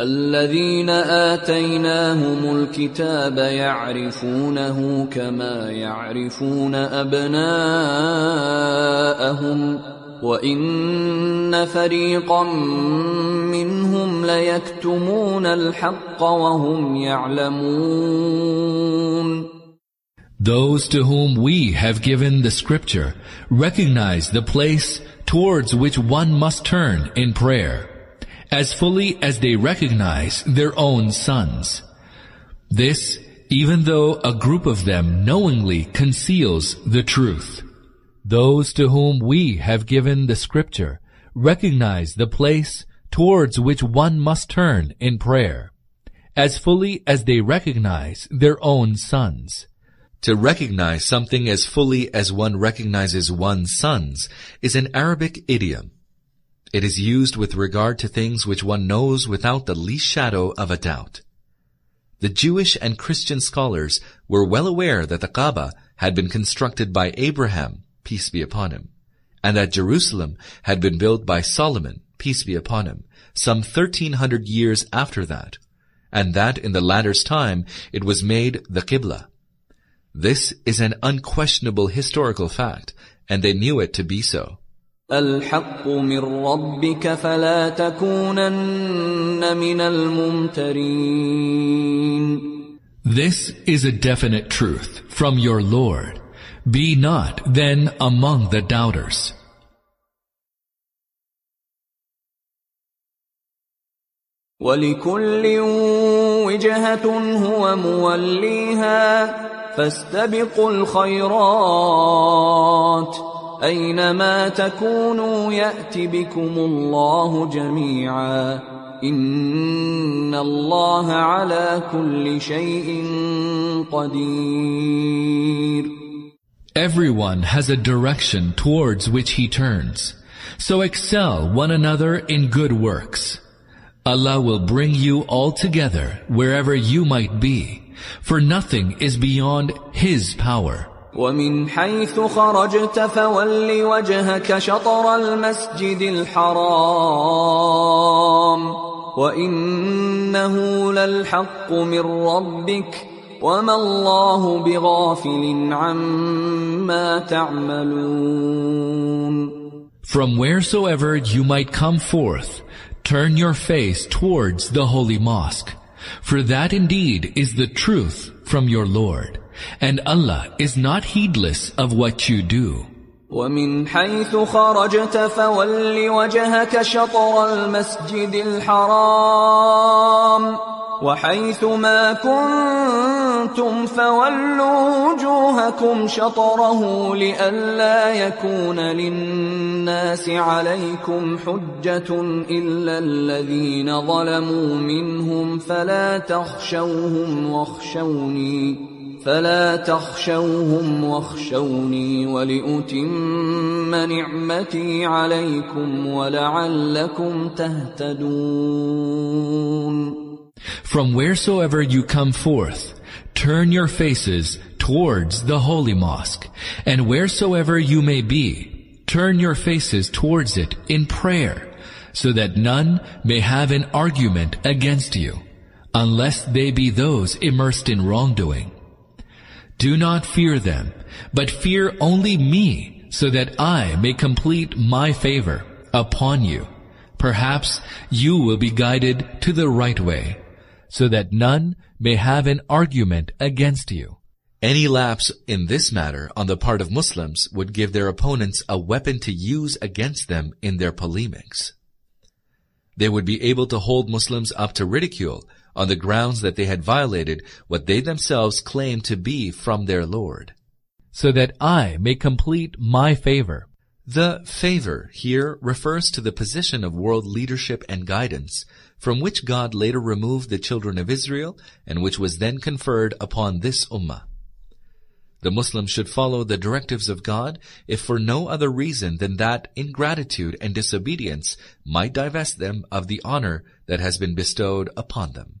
الذين آتيناهم الكتاب يعرفونه كما يعرفون أبناءهم وإن فريقا منهم ليكتمون الحق وهم يعلمون Those to whom we have given the scripture recognize the place towards which one must turn in prayer, as fully as they recognize their own sons. This, even though a group of them knowingly conceals the truth. Those to whom we have given the scripture recognize the place towards which one must turn in prayer, as fully as they recognize their own sons. To recognize something as fully as one recognizes one's sons is an Arabic idiom. It is used with regard to things which one knows without the least shadow of a doubt. The Jewish and Christian scholars were well aware that the Kaaba had been constructed by Abraham, peace be upon him, and that Jerusalem had been built by Solomon, peace be upon him, some 1300 years after that, and that in the latter's time it was made the Qibla. This is an unquestionable historical fact, and they knew it to be so. الحق من ربك فلا تكونن من الممترين This is a definite truth from your Lord. Be not then among the doubters. ولكل وجهة هو موليها فاستبقوا الخيرات أينما تكونوا يأت بكم الله جميعا إن الله على كل شيء قدير Everyone has a direction towards which he turns. So excel one another in good works. Allah will bring you all together wherever you might be, for nothing is beyond His power. ومن حيث خرجت فول وجهك شطر المسجد الحرام وإنه للحق من ربك وما الله بغافل عما تعملون From wheresoever you might come forth, turn your face towards the holy mosque. For that indeed is the truth from your Lord. And Allah is not heedless of what you do. ومن حيث خرجت فول وجهك شطر المسجد الحرام وحيث ما كنتم فولوا وجوهكم شطره لئلا يكون للناس عليكم حجة إلا الذين ظلموا منهم فلا تخشوهم واخشوني فلا تخشوهم واخشوني ولأتم نعمتي عليكم ولعلكم تهتدون From wheresoever you come forth, turn your faces towards the holy mosque, and wheresoever you may be, turn your faces towards it in prayer, so that none may have an argument against you, unless they be those immersed in wrongdoing. Do not fear them, but fear only me, so that I may complete my favor upon you. Perhaps you will be guided to the right way, so that none may have an argument against you. Any lapse in this matter on the part of Muslims would give their opponents a weapon to use against them in their polemics. They would be able to hold Muslims up to ridicule on the grounds that they had violated what they themselves claimed to be from their Lord. So that I may complete my favor. The favor here refers to the position of world leadership and guidance, from which God later removed the children of Israel and which was then conferred upon this ummah. The Muslims should follow the directives of God if for no other reason than that ingratitude and disobedience might divest them of the honor that has been bestowed upon them.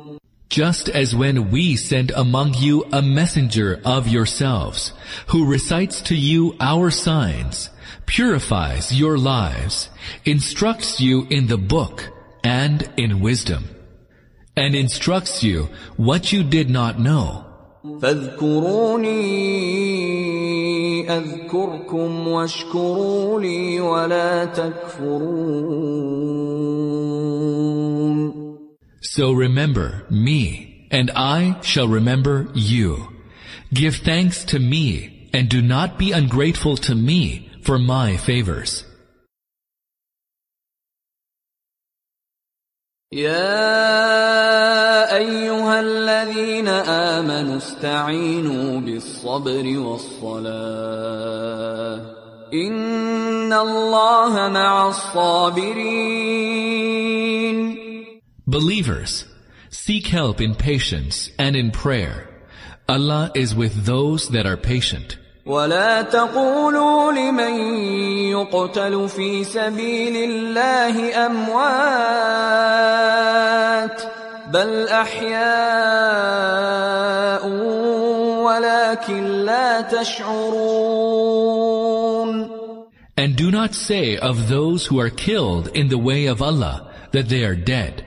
Just as when we send among you a messenger of yourselves, who recites to you our signs, purifies your lives, instructs you in the book and in wisdom, and instructs you what you did not know. فاذكروني أذكركم واشكروا لي ولا تكفرون So remember me, and I shall remember you. Give thanks to me, and do not be ungrateful to me for my favors. يا أيها الذين آمنوا استعينوا بالصبر والصلاة إن الله مع الصابرين Believers, seek help in patience and in prayer. Allah is with those that are patient. ولا تقولوا لمن يقتل في سبيل الله أموات بل أحياء ولكن لا تشعرون And do not say of those who are killed in the way of Allah that they are dead.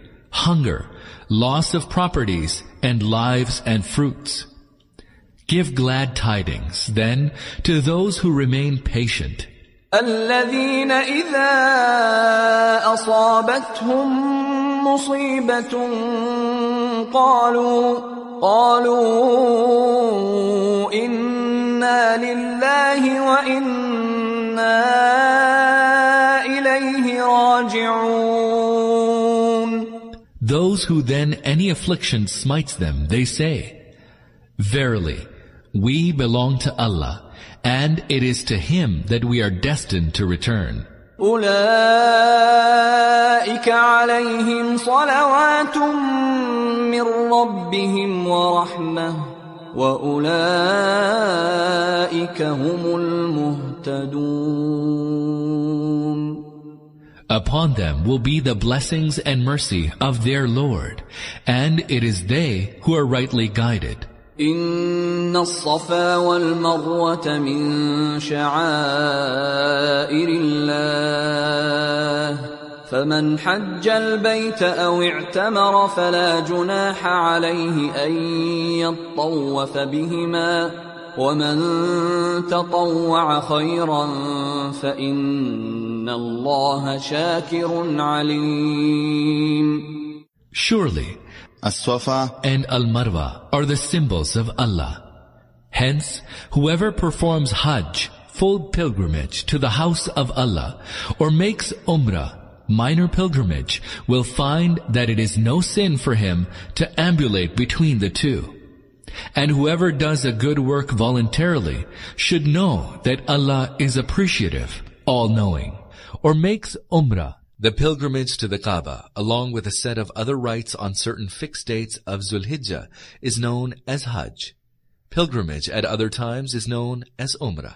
hunger, loss of properties, and lives and fruits. Give glad tidings, then, to those who remain patient. الذين إذا أصابتهم مصيبة قالوا قالوا إنا لله وإنا إليه راجعون Those who then any affliction smites them, they say, Verily, we belong to Allah, and it is to Him that we are destined to return. أولئك عليهم صلوات من ربهم ورحمة وأولئك هم المهتدون Upon them will be the blessings and mercy of their Lord, and it is they who are rightly guided. إن الصفا والمروة من شعائر الله فمن حج البيت أو اعتمر فلا جناح عليه أن يطوف بهما ومن تطوع خيرا فإن الله شاكر عليم Surely, As-Safa and Al-Marwa are the symbols of Allah. Hence, whoever performs Hajj, full pilgrimage to the house of Allah, or makes Umrah, minor pilgrimage, will find that it is no sin for him to ambulate between the two. And whoever does a good work voluntarily should know that Allah is appreciative, all-knowing, or makes Umrah, The pilgrimage to the Kaaba, along with a set of other rites on certain fixed dates of Zulhijjah, is known as Hajj. Pilgrimage at other times is known as Umrah.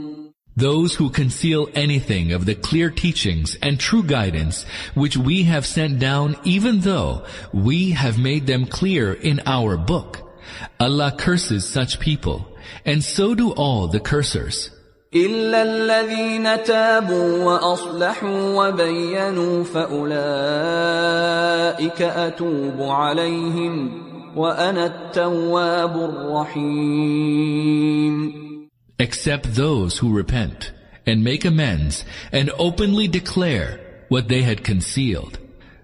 Those who conceal anything of the clear teachings and true guidance which we have sent down even though we have made them clear in our book. Allah curses such people, and so do all the cursers. إلا الذين تابوا وأصلحوا وبينوا فأولئك أتوب عليهم وأنا التواب الرحيم Except those who repent and make amends and openly declare what they had concealed.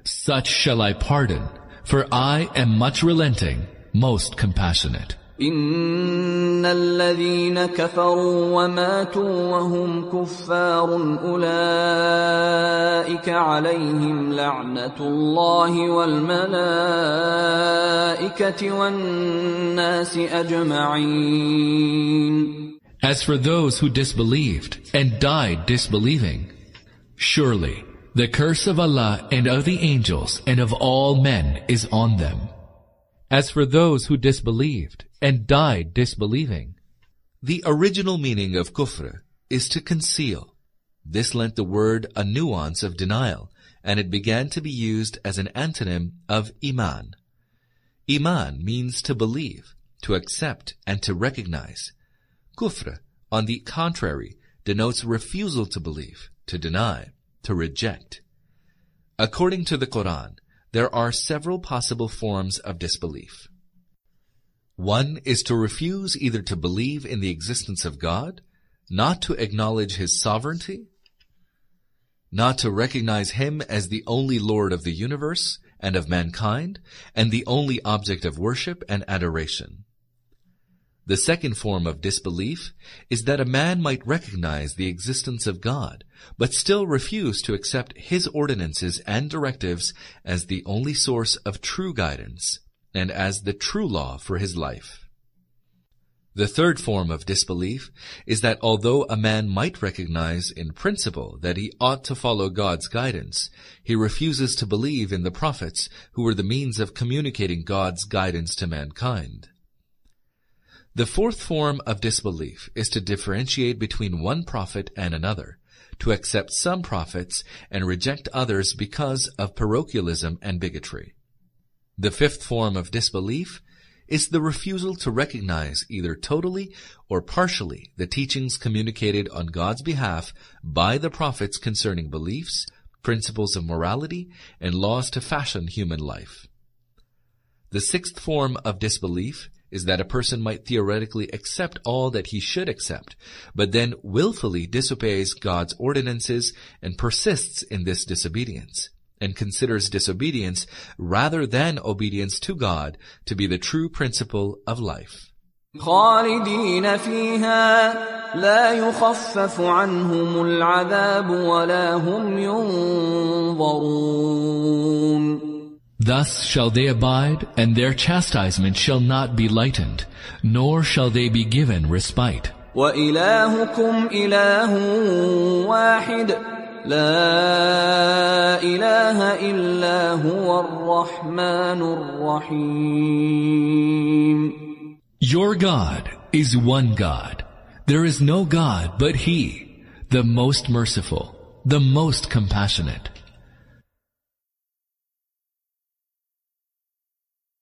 Such shall I pardon, for I am much relenting, most compassionate. إن الذين كفروا وماتوا وهم كفار أولئك عليهم لعنة الله والملائكة والناس أجمعين as for those who disbelieved and died disbelieving, surely the curse of Allah and of the angels and of all men is on them. As for those who disbelieved and died disbelieving, The original meaning of kufr is to conceal. This lent the word a nuance of denial, and it began to be used as an antonym of iman. Iman means to believe, to accept, and to recognize. Kufr, on the contrary, denotes refusal to believe, to deny, to reject. According to the Quran, there are several possible forms of disbelief. One is to refuse either to believe in the existence of God, not to acknowledge His sovereignty, not to recognize Him as the only Lord of the universe and of mankind, and the only object of worship and adoration. The second form of disbelief is that a man might recognize the existence of God, but still refuse to accept His ordinances and directives as the only source of true guidance and as the true law for his life. The third form of disbelief is that although a man might recognize in principle that he ought to follow God's guidance, he refuses to believe in the prophets who were the means of communicating God's guidance to mankind. The fourth form of disbelief is to differentiate between one prophet and another, to accept some prophets and reject others because of parochialism and bigotry. The fifth form of disbelief is the refusal to recognize either totally or partially the teachings communicated on God's behalf by the prophets concerning beliefs, principles of morality, and laws to fashion human life. The sixth form of disbelief is that a person might theoretically accept all that he should accept, but then willfully disobeys God's ordinances and persists in this disobedience and considers disobedience rather than obedience to God to be the true principle of life. خالدين فيها لا يخفف عنهم العذاب ولا هم ينظرون Thus shall they abide, and their chastisement shall not be lightened, nor shall they be given respite. وإلهكم إله واحد لا إله إلا هو الرحمن الرحيم Your God is one God. There is no God but He, the most merciful, the most compassionate.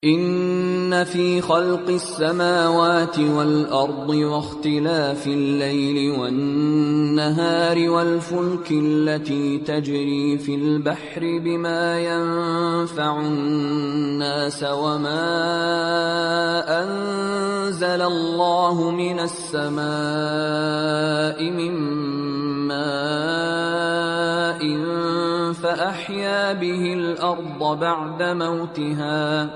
إن في خلق السماوات والأرض واختلاف الليل والنهار والفلك التي تجري في البحر بما ينفع الناس وما أنزل الله من السماء من ماء فأحيا به الأرض بعد موتها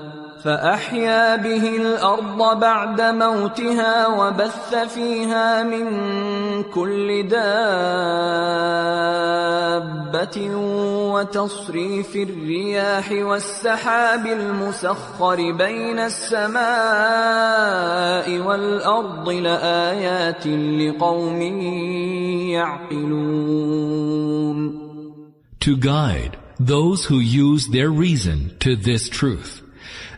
فأحيا به الأرض بعد موتها وبث فيها من كل دابة وتصريف الرياح والسحاب المسخر بين السماء والأرض لآيات لقوم يعقلون To guide those who use their reason to this truth.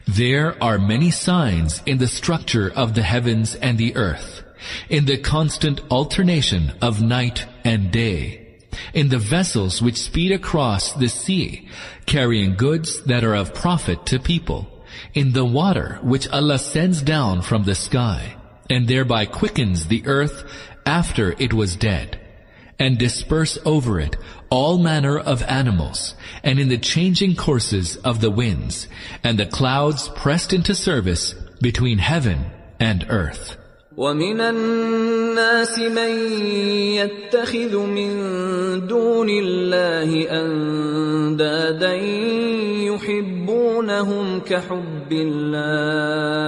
There are many signs in the structure of the heavens and the earth, in the constant alternation of night and day, in the vessels which speed across the sea, carrying goods that are of profit to people, in the water which Allah sends down from the sky, and thereby quickens the earth after it was dead, and disperse over it all manner of animals, and in the changing courses of the winds, and the clouds pressed into service between heaven and earth. ومن الناس من يتخذ من دون الله اندادا يحبونهم كحب الله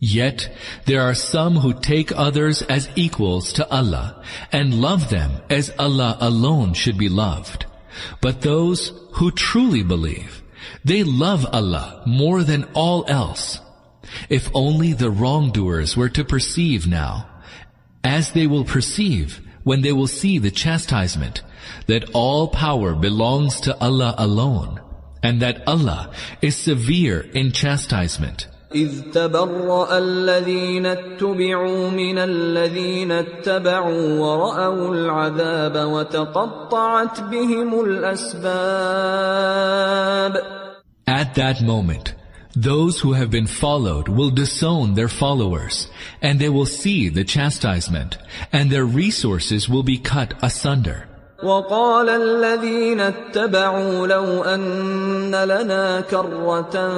Yet there are some who take others as equals to Allah and love them as Allah alone should be loved. But those who truly believe, they love Allah more than all else. If only the wrongdoers were to perceive now, as they will perceive when they will see the chastisement, that all power belongs to Allah alone, and that Allah is severe in chastisement. إذ تبرأ الذين اتبعوا من الذين اتبعوا ورأوا العذاب وتقطعت بهم الأسباب At that moment, those who have been followed will disown their followers, and they will see the chastisement, and their resources will be cut asunder. وقال الذين اتبعوا لو أن لنا كرة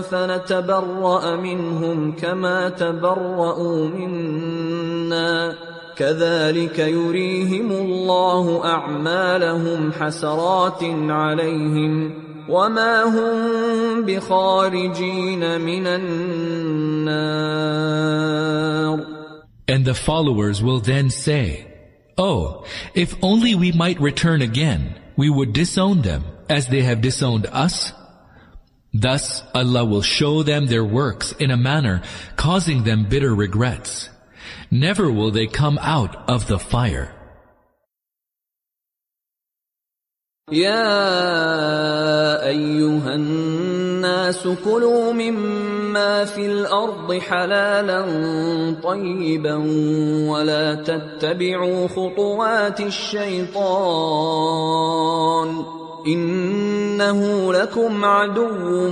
فنتبرأ منهم كما تبرأوا منا. كذلك يريهم الله أعمالهم حسرات عليهم وما هم بخارجين من النار. And the followers will then say, Oh, if only we might return again, we would disown them as they have disowned us. Thus Allah will show them their works in a manner causing them bitter regrets. Never will they come out of the fire. يا ايها الناس كلوا مما في الارض حلالا طيبا ولا تتبعوا خطوات الشيطان انه لكم عدو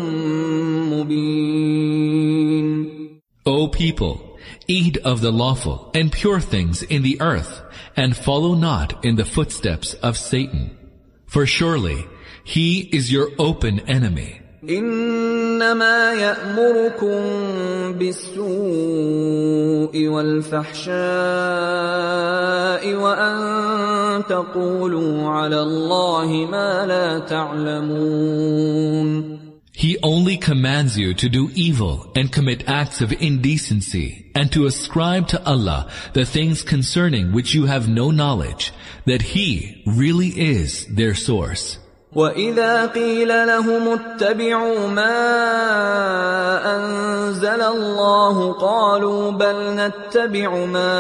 مبين O people, eat of the lawful and pure things in the earth, and follow not in the footsteps of Satan. For surely he is your open enemy. انما يامركم بالسوء والفحشاء وان تقولوا على الله ما لا تعلمون He only commands you to do evil and commit acts of indecency and to ascribe to Allah the things concerning which you have no knowledge, that He really is their source. وإذا قيل لهم اتبعوا ما أنزل الله قالوا بل نتبع ما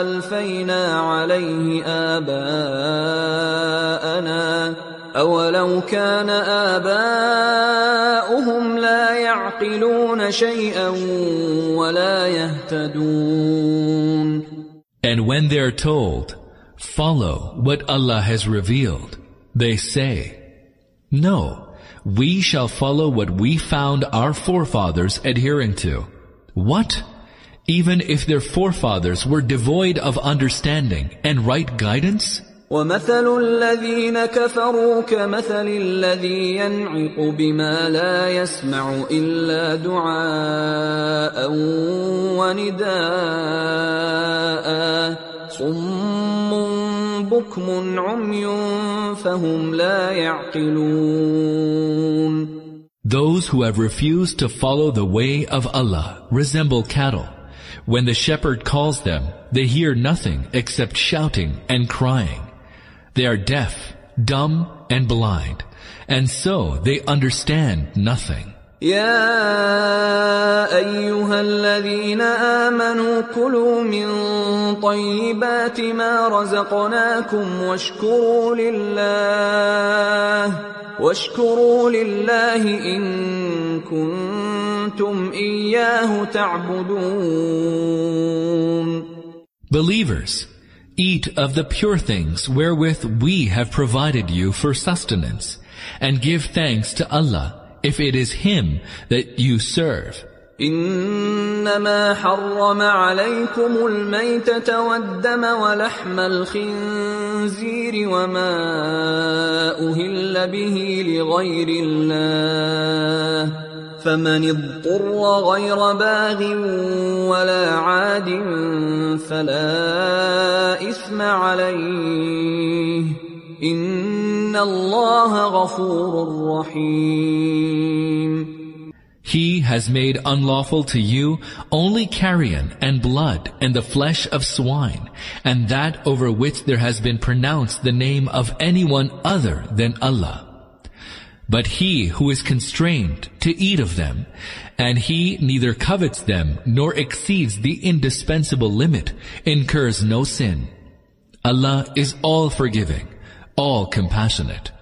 ألفينا عليه آباءنا أولو كان آباؤهم لا يعقلون شيئا ولا يهتدون And when they are told, follow what Allah has revealed, they say, no, we shall follow what we found our forefathers adhering to. What? Even if their forefathers were devoid of understanding and right guidance? ومثل الذين كفروا كمثل الذي ينعق بما لا يسمع إلا دعاء ونداء صم بكم عمي فهم لا يعقلون Those who have refused to follow the way of Allah resemble cattle. When the shepherd calls them, they hear nothing except shouting and crying. They are deaf, dumb, and blind, and so they understand nothing. يا ايها الذين امنوا كلوا من طيبات ما رزقناكم واشكروا لله واشكروا لله ان كنتم اياه تعبدون Believers, eat of the pure things wherewith we have provided you for sustenance, and give thanks to Allah if it is Him that you serve. إنما حرم عليكم الميتة والدم ولحم الخنزير وما أهل به لغير الله فمن اضطر غير باغ ولا عاد فلا إثم عليه He has made unlawful to you only carrion and blood and the flesh of swine and that over which there has been pronounced the name of anyone other than Allah. But he who is constrained to eat of them and he neither covets them nor exceeds the indispensable limit incurs no sin. Allah is all forgiving all compassionate,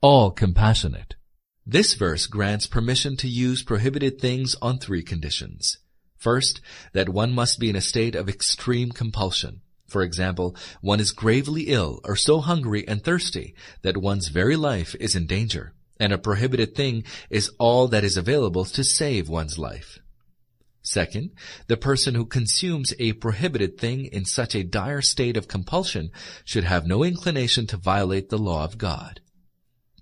all compassionate. This verse grants permission to use prohibited things on three conditions. First, that one must be in a state of extreme compulsion. For example, one is gravely ill or so hungry and thirsty that one's very life is in danger, and a prohibited thing is all that is available to save one's life. Second, the person who consumes a prohibited thing in such a dire state of compulsion should have no inclination to violate the law of God.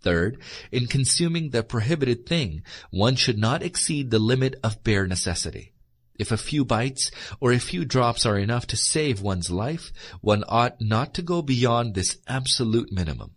Third, in consuming the prohibited thing, one should not exceed the limit of bare necessity. If a few bites or a few drops are enough to save one's life, one ought not to go beyond this absolute minimum.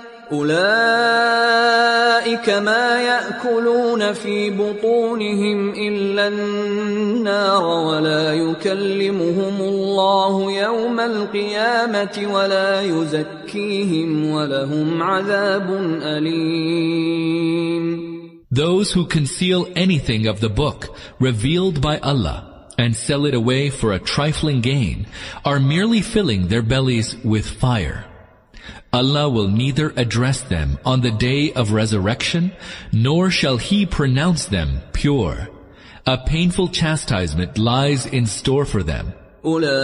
أولئك ما يأكلون في بطونهم إلا النار ولا يكلمهم الله يوم القيامة ولا يزكيهم ولهم عذاب أليم Those who conceal anything of the book revealed by Allah and sell it away for a trifling gain are merely filling their bellies with fire. Allah will neither address them on the day of resurrection, nor shall He pronounce them pure. A painful chastisement lies in store for them. أولئك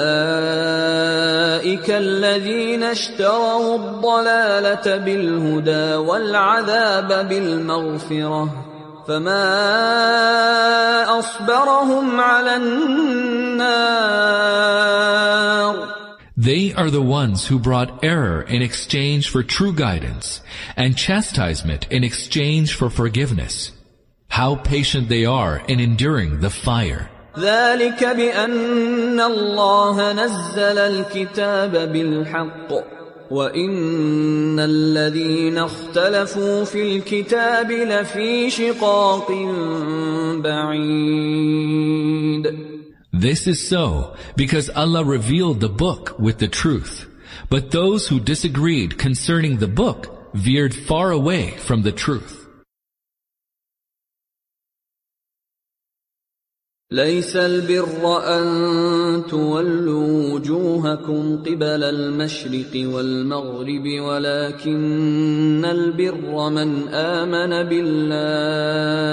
الذين اشتروا الضلالة بالهدى والعذاب بالمغفرة فما أصبرهم على النار They are the ones who brought error in exchange for true guidance, and chastisement in exchange for forgiveness. How patient they are in enduring the fire. ذلك بأن الله نزل الكتاب بالحق وإن الذين اختلفوا في الكتاب لفي شقاق بعيد This is so because Allah revealed the book with the truth. But those who disagreed concerning the book veered far away from the truth. ليس البر أن تولوا وجوهكم قبل المشرق والمغرب ولكن البر من آمن بالله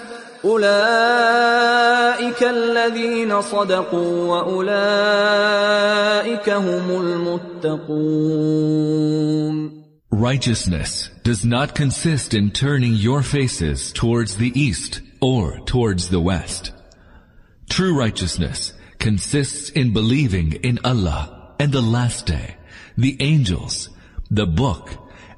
أولئك الذين صدقوا وأولئك هم المتقون Righteousness does not consist in turning your faces towards the east or towards the west. True righteousness consists in believing in Allah and the last day, the angels, the book,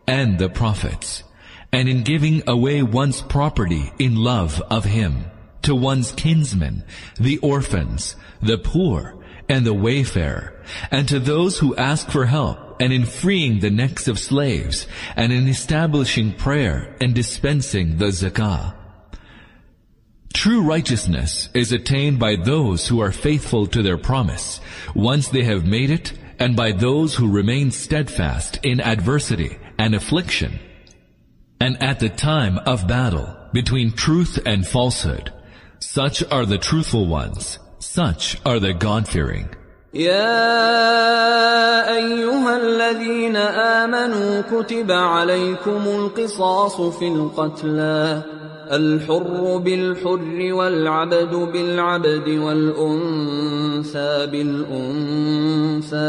and the prophets, and in giving away one's property in love of Him to one's kinsmen, the orphans, the poor, and the wayfarer, and to those who ask for help, and in freeing the necks of slaves, and in establishing prayer and dispensing the zakah. True righteousness is attained by those who are faithful to their promise, once they have made it, and by those who remain steadfast in adversity and affliction. And at the time of battle, between truth and falsehood, such are the truthful ones, such are the God-fearing. يا ايها الذين امنوا كتب عليكم القصاص في القتلى الحر بالحر والعبد بالعبد والانثى بالانثى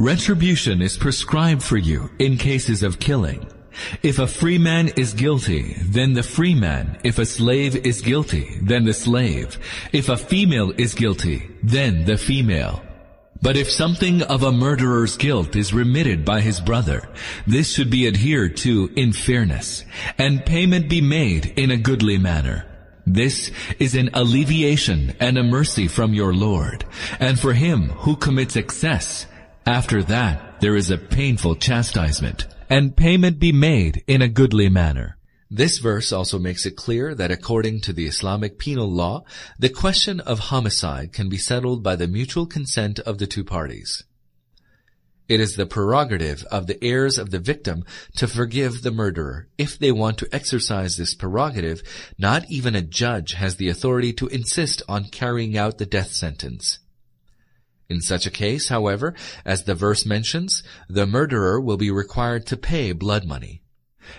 retribution is prescribed for you in cases of killing. If a free man is guilty, then the free man. If a slave is guilty, then the slave. If a female is guilty, then the female. But if something of a murderer's guilt is remitted by his brother, this should be adhered to in fairness, and payment be made in a goodly manner. This is an alleviation and a mercy from your Lord. And for him who commits excess, after that there is a painful chastisement, and payment be made in a goodly manner. This verse also makes it clear that according to the Islamic penal law, the question of homicide can be settled by the mutual consent of the two parties. It is the prerogative of the heirs of the victim to forgive the murderer. If they want to exercise this prerogative, not even a judge has the authority to insist on carrying out the death sentence. In such a case, however, as the verse mentions, the murderer will be required to pay blood money.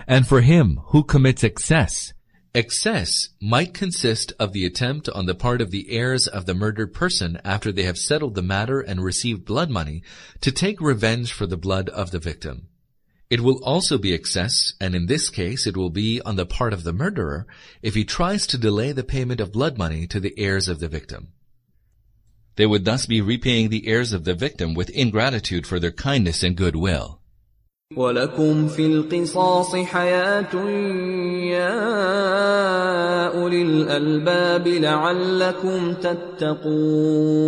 And for him who commits excess, Excess might consist of the attempt on the part of the heirs of the murdered person after they have settled the matter and received blood money to take revenge for the blood of the victim. It will also be excess, and in this case it will be on the part of the murderer if he tries to delay the payment of blood money to the heirs of the victim. They would thus be repaying the heirs of the victim with ingratitude for their kindness and goodwill. ولكم في القصاص حياة يا أولي الألباب لعلكم تتقون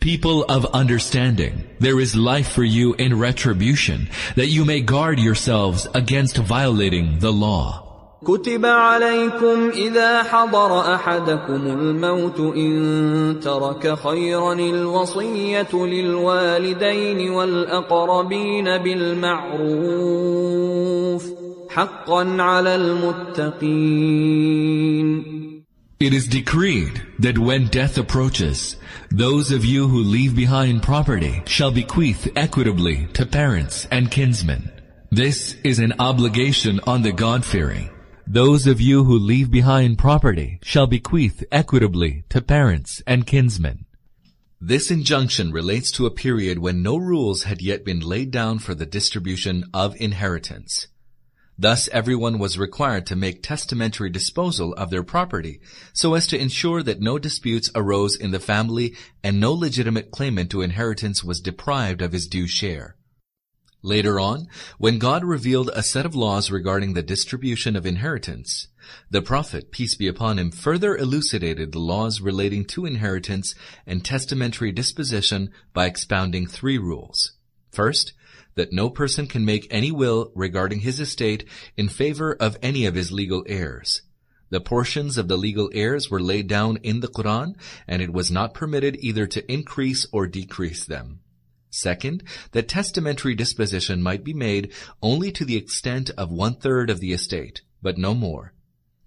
People of understanding, there is life for you in retribution, that you may guard yourselves against violating the law. كتب عليكم إذا حضر أحدكم الموت إن ترك خيرا الوصية للوالدين والأقربين بالمعروف حقا على المتقين It is decreed that when death approaches, those of you who leave behind property shall bequeath equitably to parents and kinsmen. This is an obligation on the God-fearing. Those of you who leave behind property shall bequeath equitably to parents and kinsmen. This injunction relates to a period when no rules had yet been laid down for the distribution of inheritance. Thus everyone was required to make testamentary disposal of their property so as to ensure that no disputes arose in the family and no legitimate claimant to inheritance was deprived of his due share. Later on, when God revealed a set of laws regarding the distribution of inheritance, the Prophet, peace be upon him, further elucidated the laws relating to inheritance and testamentary disposition by expounding three rules. First, that no person can make any will regarding his estate in favor of any of his legal heirs. The portions of the legal heirs were laid down in the Quran, and it was not permitted either to increase or decrease them. Second, that testamentary disposition might be made only to the extent of one third of the estate, but no more.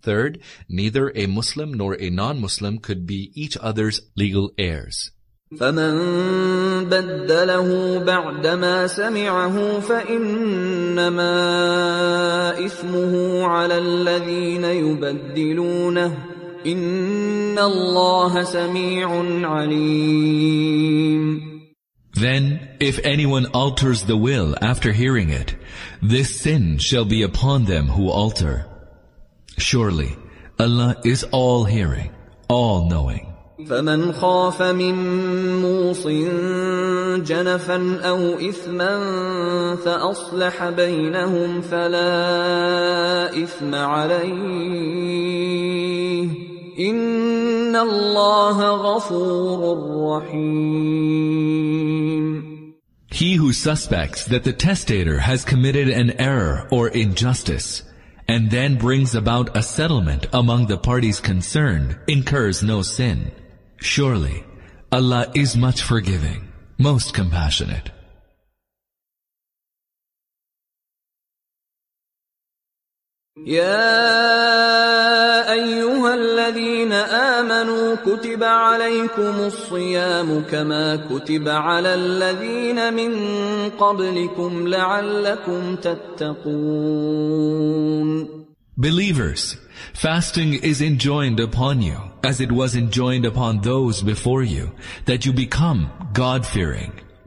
Third, neither a Muslim nor a non-Muslim could be each other's legal heirs. فمن بدله بعدما سمعه فإنما إثمه على الذين يبدلونه إن الله سميع عليم Then, if anyone alters the will after hearing it, this sin shall be upon them who alter. Surely, Allah is all hearing, all knowing. فمن خاف من موص جنفا او اثما فاصلح بينهم فلا اثم عليه ان الله غفور رحيم He who suspects that the testator has committed an error or injustice and then brings about a settlement among the parties concerned incurs no sin. Surely, Allah is much forgiving, most compassionate. يا ايها الذين امنوا كتب عليكم الصيام كما كتب على الذين من قبلكم لعلكم تتقون Believers, fasting is enjoined upon you, as it was enjoined upon those before you, that you become God-fearing.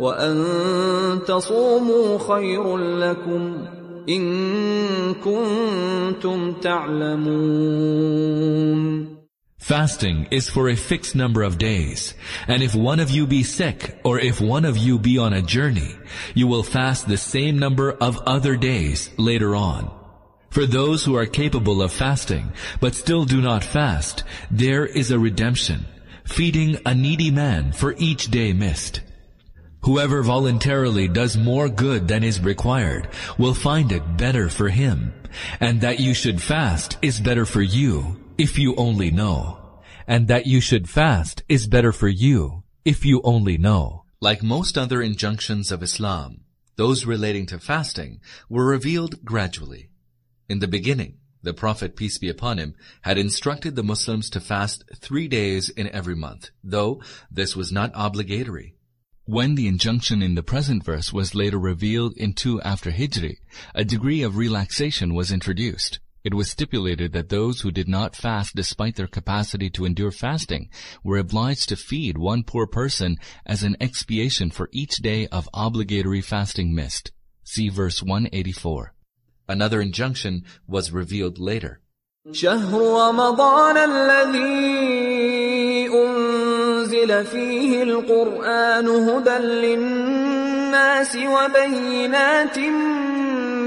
وان تصوموا خير لكم ان كنتم تعلمون Fasting is for a fixed number of days, and if one of you be sick, or if one of you be on a journey, you will fast the same number of other days later on. For those who are capable of fasting, but still do not fast, there is a redemption, feeding a needy man for each day missed. Whoever voluntarily does more good than is required will find it better for him, and that you should fast is better for you if you only know. And that you should fast is better for you if you only know. Like most other injunctions of Islam, those relating to fasting were revealed gradually. In the beginning, the Prophet, peace be upon him, had instructed the Muslims to fast three days in every month, though this was not obligatory. When the injunction in the present verse was later revealed in 2 after Hijri, a degree of relaxation was introduced. It was stipulated that those who did not fast despite their capacity to endure fasting were obliged to feed one poor person as an expiation for each day of obligatory fasting missed. See verse 184. Another injunction was revealed later. أنزل فيه القرآن هدى للناس وبينات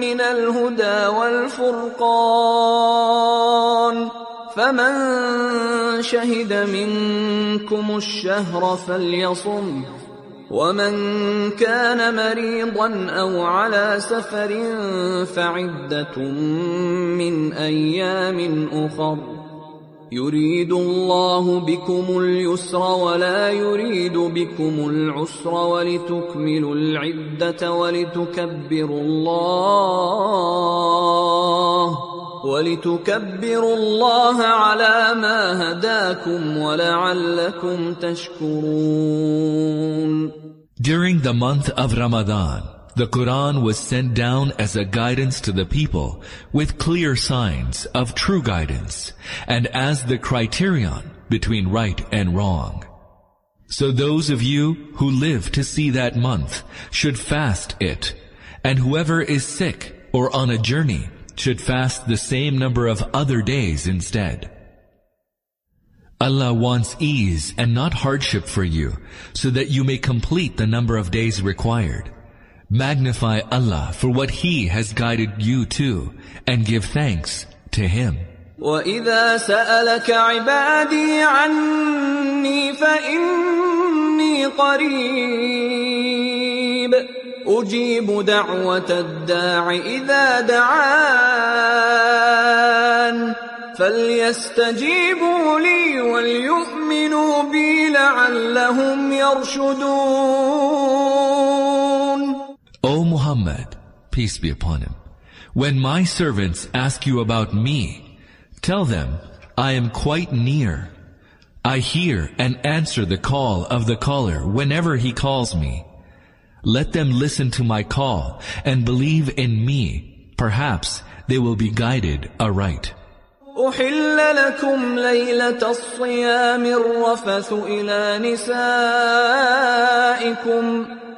من الهدى والفرقان فمن شهد منكم الشهر فليصم ومن كان مريضا أو على سفر فعدة من أيام أخر يريد الله بكم اليسر ولا يريد بكم العسر ولتكملوا العدة ولتكبروا الله ولتكبروا الله على ما هداكم ولعلكم تشكرون. During the month of Ramadan, the Quran was sent down as a guidance to the people with clear signs of true guidance and as the criterion between right and wrong. So those of you who live to see that month should fast it, and whoever is sick or on a journey should fast the same number of other days instead. Allah wants ease and not hardship for you, so that you may complete the number of days required. Magnify Allah for what He has guided you to, and give thanks to Him. وإذا سألك عبادي عني فإني قريب أجيب دعوة الداع إذا دعان فليستجيبوا لي وليؤمنوا بي لعلهم يرشدون O Muhammad, peace be upon him, when my servants ask you about me, tell them, I am quite near. I hear and answer the call of the caller whenever he calls me. Let them listen to my call and believe in me. Perhaps they will be guided aright. أحل لكم ليلة الصيام الرفث إلى نسائكم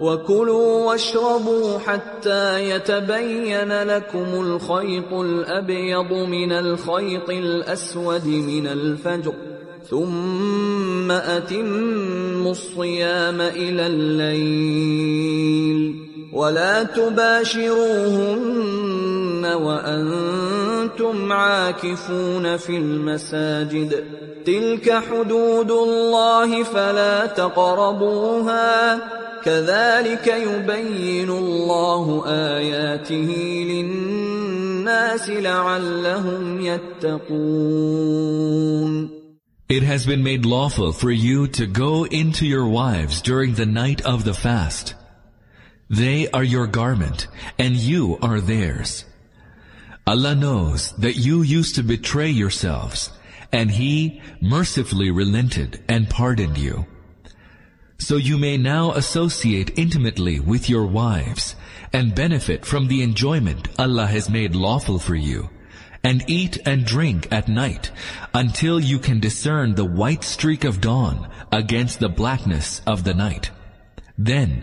وكلوا واشربوا حتى يتبين لكم الخيط الأبيض من الخيط الأسود من الفجر ثم أتموا الصيام إلى الليل ولا تباشروهن وأنتم عاكفون في المساجد. تلك حدود الله فلا تقربوها. كذلك يبين الله آياته للناس لعلهم يتقون. It has been made lawful for you to go into your wives during the night of the fast. They are your garment, and you are theirs. Allah knows that you used to betray yourselves, and He mercifully relented and pardoned you. So you may now associate intimately with your wives, and benefit from the enjoyment Allah has made lawful for you and eat and drink at night until you can discern the white streak of dawn against the blackness of the night. Then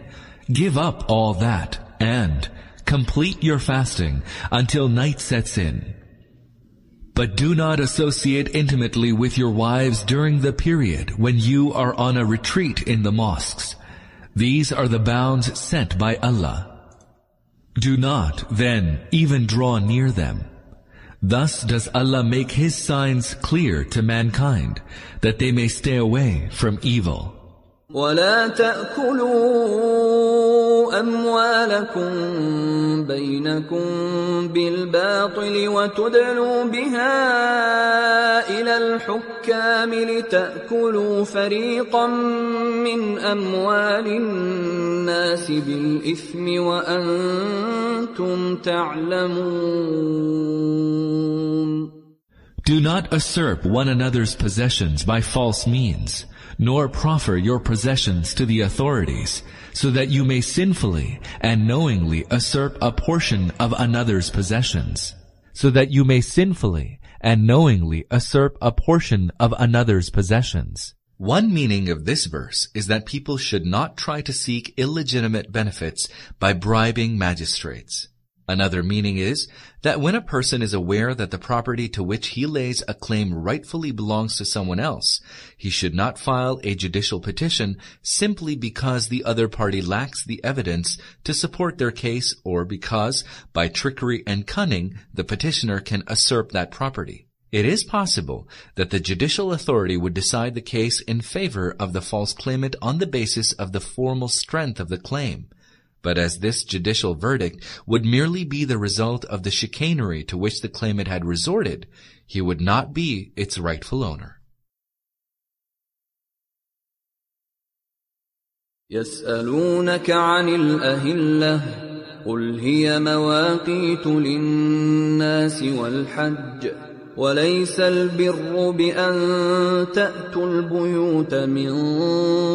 give up all that and complete your fasting until night sets in. But do not associate intimately with your wives during the period when you are on a retreat in the mosques. These are the bounds set by Allah. Do not, then, even draw near them. Thus does Allah make His signs clear to mankind, that they may stay away from evil. ولا تأكلوا أموالكم بينكم بالباطل وتدلوا بها إلى الحكام لتأكلوا فريقا من أموال الناس بالإثم وأنتم تعلمون. Do not usurp one another's possessions by false means, nor proffer your possessions to the authorities, so that you may sinfully and knowingly usurp a portion of another's possessions. So that you may sinfully and knowingly usurp a portion of another's possessions. One meaning of this verse is that people should not try to seek illegitimate benefits by bribing magistrates. Another meaning is that when a person is aware that the property to which he lays a claim rightfully belongs to someone else, he should not file a judicial petition simply because the other party lacks the evidence to support their case or because, by trickery and cunning, the petitioner can usurp that property. It is possible that the judicial authority would decide the case in favor of the false claimant on the basis of the formal strength of the claim. But as this judicial verdict would merely be the result of the chicanery to which the claimant had resorted, he would not be its rightful owner. يسألونك عن الأهلة قل هي مواقيت للناس والحج وليس البر بأن تأتوا البيوت من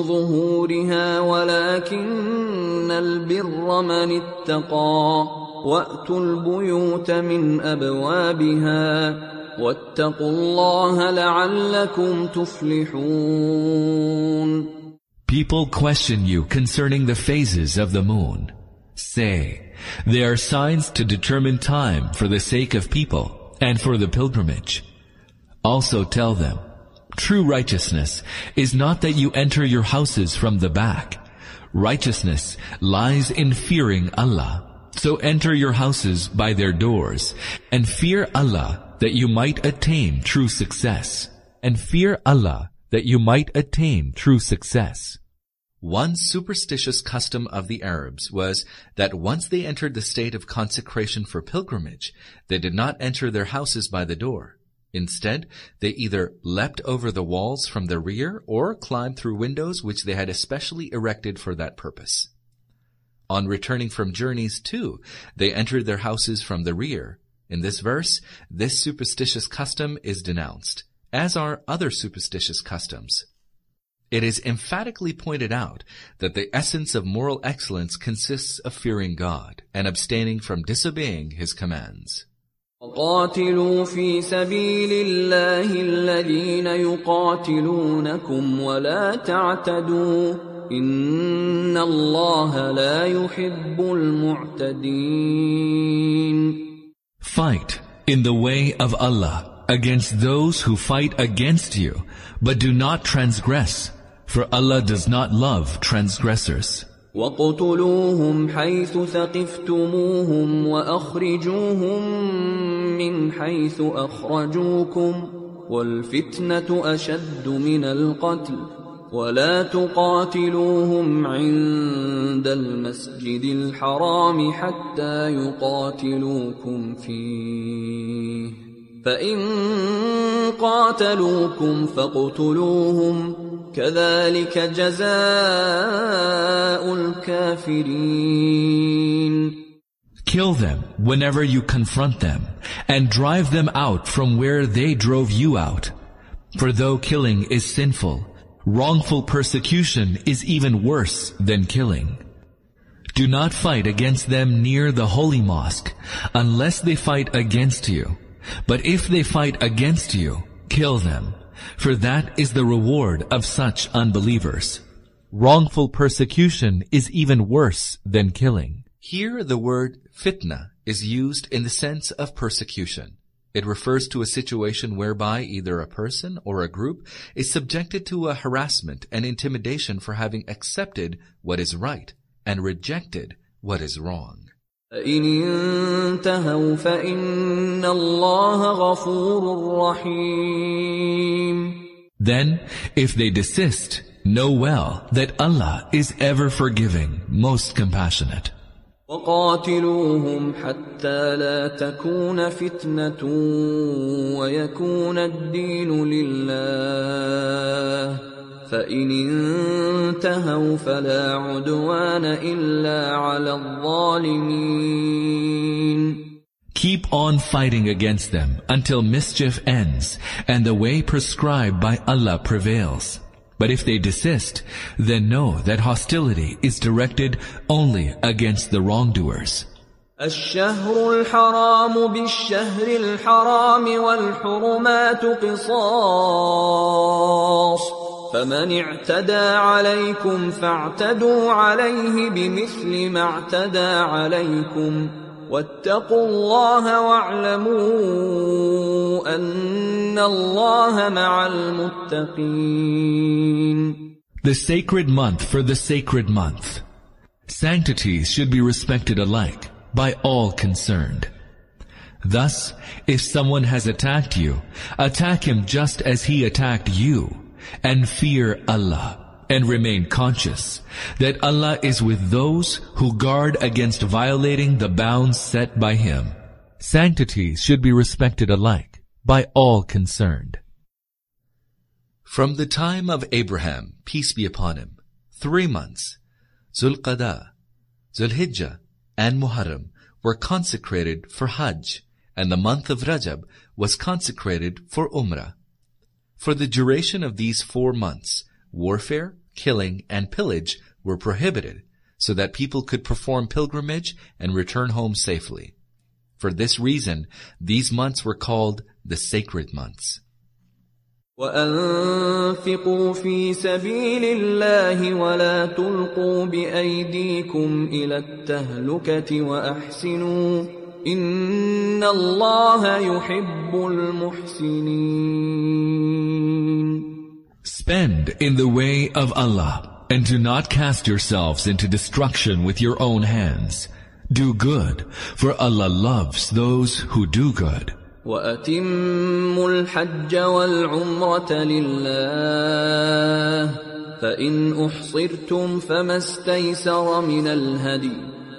ظهورها ولكن البر من اتقى وأتوا البيوت من أبوابها واتقوا الله لعلكم تفلحون People question you concerning the phases of the moon. Say, they are signs to determine time for the sake of people and for the pilgrimage. Also tell them, true righteousness is not that you enter your houses from the back. Righteousness lies in fearing Allah. So enter your houses by their doors and fear Allah that you might attain true success. And fear Allah that you might attain true success. One superstitious custom of the Arabs was that once they entered the state of consecration for pilgrimage, they did not enter their houses by the door. Instead, they either leapt over the walls from the rear or climbed through windows which they had especially erected for that purpose. On returning from journeys too, they entered their houses from the rear. In this verse, this superstitious custom is denounced, as are other superstitious customs. It is emphatically pointed out that the essence of moral excellence consists of fearing God and abstaining from disobeying His commands. وقاتلوا في سبيل الله الذين يقاتلونكم ولا تعتدوا إن الله لا يحب المعتدين Fight in the way of Allah against those who fight against you but do not transgress for Allah does not love transgressors. وَاقْتُلُوهُمْ حَيْثُ ثَقِفْتُمُوهُمْ وَأَخْرِجُوهُمْ مِنْ حَيْثُ أَخْرَجُوكُمْ وَالْفِتْنَةُ أَشَدُّ مِنَ الْقَتْلِ وَلَا تُقَاتِلُوهُمْ عِندَ الْمَسْجِدِ الْحَرَامِ حَتَّى يُقَاتِلُوكُمْ فِيهِ فَإِنْ قَاتَلُوكُمْ فَاقْتُلُوهُمْ كَذَلِكَ جَزَاءُ الْكَافِرِينَ Kill them whenever you confront them, and drive them out from where they drove you out. For though killing is sinful, wrongful persecution is even worse than killing. Do not fight against them near the holy mosque, unless they fight against you. But if they fight against you, kill them, for that is the reward of such unbelievers. Wrongful persecution is even worse than killing. Here the word fitna is used in the sense of persecution. It refers to a situation whereby either a person or a group is subjected to a harassment and intimidation for having accepted what is right and rejected what is wrong. فإن انتهوا فإن الله غفور رحيم Then, if they desist, know well that Allah is ever forgiving, most compassionate. وقاتلوهم حتى لا تكون فتنة ويكون الدين لله فإن انتهوا فلا عدوان إلا على الظالمين Keep on fighting against them until mischief ends and the way prescribed by Allah prevails. But if they desist, then know that hostility is directed only against the wrongdoers. الشهر الحرام بالشهر الحرام والحرمات قصاص فمن اعتدى عليكم فاعتدوا عليه بمثل ما اعتدى عليكم واتقوا الله واعلموا ان الله مع المتقين The sacred month for the sacred month. Sanctities should be respected alike by all concerned. Thus, if someone has attacked you, attack him just as he attacked you, and fear Allah, and remain conscious that Allah is with those who guard against violating the bounds set by Him. Sanctities should be respected alike by all concerned. From the time of Abraham, peace be upon him, three months, Zulqadah, Zulhijjah, and Muharram were consecrated for Hajj, and the month of Rajab was consecrated for Umrah. For the duration of these four months, warfare, killing, and pillage were prohibited so that people could perform pilgrimage and return home safely. For this reason, these months were called the sacred months. وأنفقوا في سبيل الله ولا تلقوا بأيديكم إلى التهلكة وأحسنوا إن الله يحب المحسنين Spend in the way of Allah and do not cast yourselves into destruction with your own hands. Do good, for Allah loves those who do good. وأتموا الحج والعمرة لله فإن أحصرتم فما استيسر من الهدي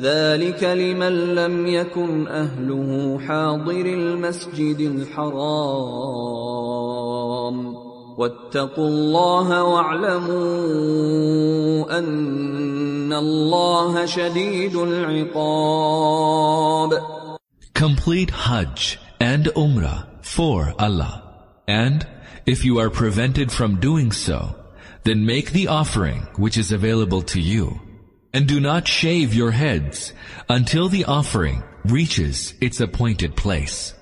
ذلك لمن لم يكن أهله حاضر المسجد الحرام واتقوا الله واعلموا أن الله شديد العقاب Complete Hajj and Umrah for Allah. And if you are prevented from doing so, then make the offering which is available to you. And do not shave your heads until the offering reaches its appointed place.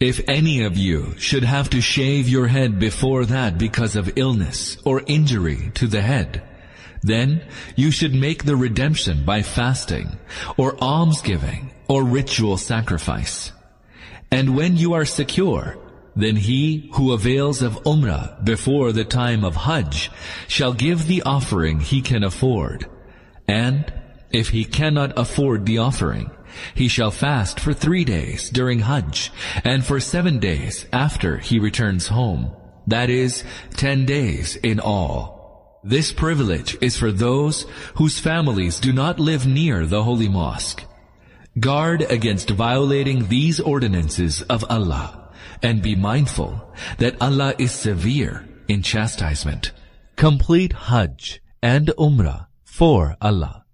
If any of you should have to shave your head before that because of illness or injury to the head, then you should make the redemption by fasting or almsgiving or ritual sacrifice. And when you are secure, then he who avails of Umrah before the time of Hajj shall give the offering he can afford. And if he cannot afford the offering, he shall fast for three days during Hajj and for seven days after he returns home. That is, ten days in all. This privilege is for those whose families do not live near the holy mosque. Guard against violating these ordinances of Allah and be mindful that Allah is severe in chastisement. Complete Hajj and Umrah for Allah.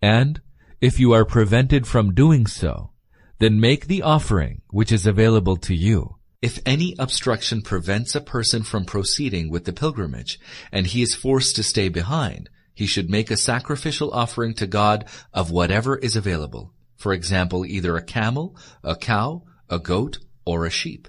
And if you are prevented from doing so, then make the offering which is available to you. If any obstruction prevents a person from proceeding with the pilgrimage, and he is forced to stay behind, he should make a sacrificial offering to God of whatever is available. For example, either a camel, a cow, a goat, or a sheep.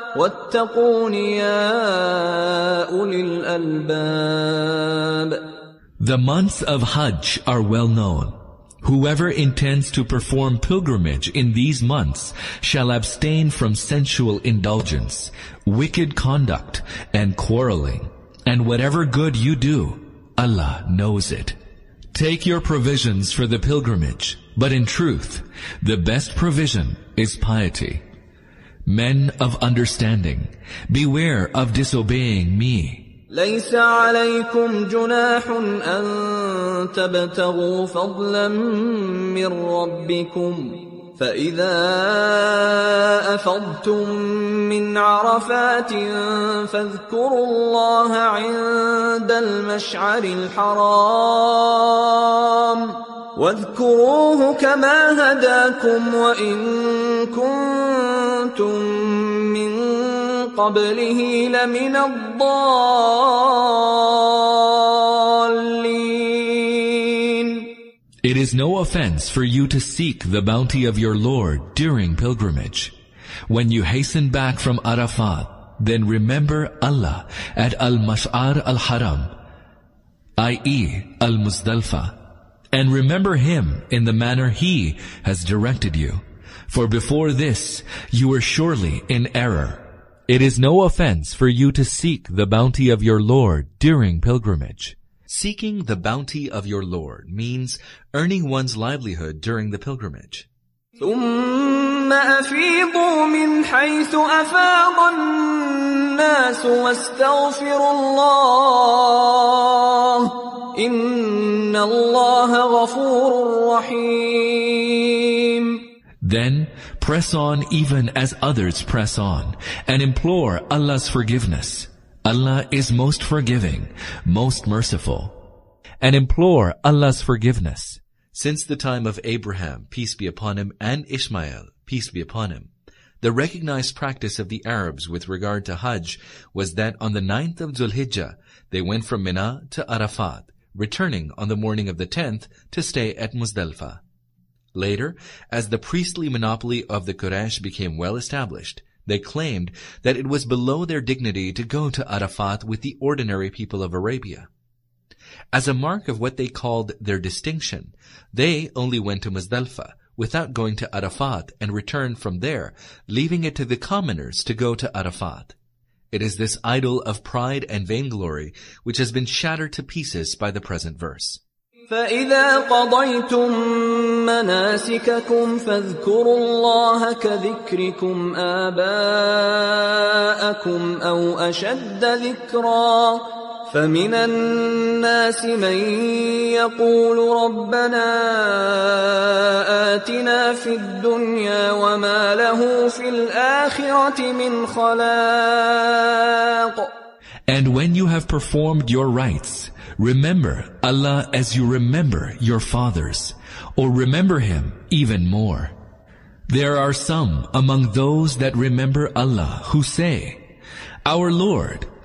The months of Hajj are well known. Whoever intends to perform pilgrimage in these months shall abstain from sensual indulgence, wicked conduct, and quarreling. And whatever good you do, Allah knows it. Take your provisions for the pilgrimage, but in truth, the best provision is piety. Men of understanding, beware of disobeying me. ليس عليكم جناح أن تبتغوا فضلا من ربكم فإذا أفضتم من عرفات فاذكروا الله عند المشعر الحرام واذكروه كما هداكم وإن كنتم من قبله لمن الضالين It is no offense for you to seek the bounty of your Lord during pilgrimage. When you hasten back from Arafat, then remember Allah at Al-Mash'ar Al-Haram, i.e. Al-Muzdalfa, and remember Him in the manner He has directed you. For before this, you were surely in error. It is no offense for you to seek the bounty of your Lord during pilgrimage. Seeking the bounty of your Lord means earning one's livelihood during the pilgrimage. ثم أفيضوا من حيث أفاض الناس واستغفروا الله إن الله غفور رحيم Then press on even as others press on and implore Allah's forgiveness. Allah is most forgiving, most merciful. And implore Allah's forgiveness. Since the time of Abraham, peace be upon him, and Ishmael, peace be upon him, the recognized practice of the Arabs with regard to Hajj was that on the ninth of Zulhijjah, they went from Mina to Arafat, returning on the morning of the tenth to stay at Muzdalfa. Later, as the priestly monopoly of the Quraysh became well established, they claimed that it was below their dignity to go to Arafat with the ordinary people of Arabia As a mark of what they called their distinction, they only went to Muzdalfa without going to Arafat and returned from there, leaving it to the commoners to go to Arafat. It is this idol of pride and vainglory which has been shattered to pieces by the present verse. فإذا قضيتم مناسككم فاذكروا الله كذكركم آباءكم أو أشد ذكرا فمن الناس من يقول ربنا آتنا في الدنيا وما له في الآخرة من خلاق And when you have performed your rites, remember Allah as you remember your fathers, or remember Him even more. There are some among those that remember Allah who say, Our Lord,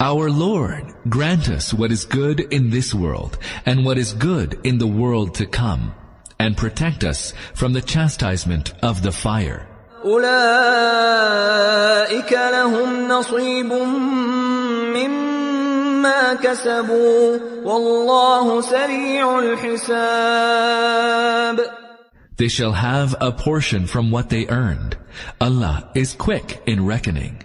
Our Lord, grant us what is good in this world and what is good in the world to come, and protect us from the chastisement of the fire. أولئك لهم نصيب مما كسبوا والله سريع الحساب They shall have a portion from what they earned. Allah is quick in reckoning.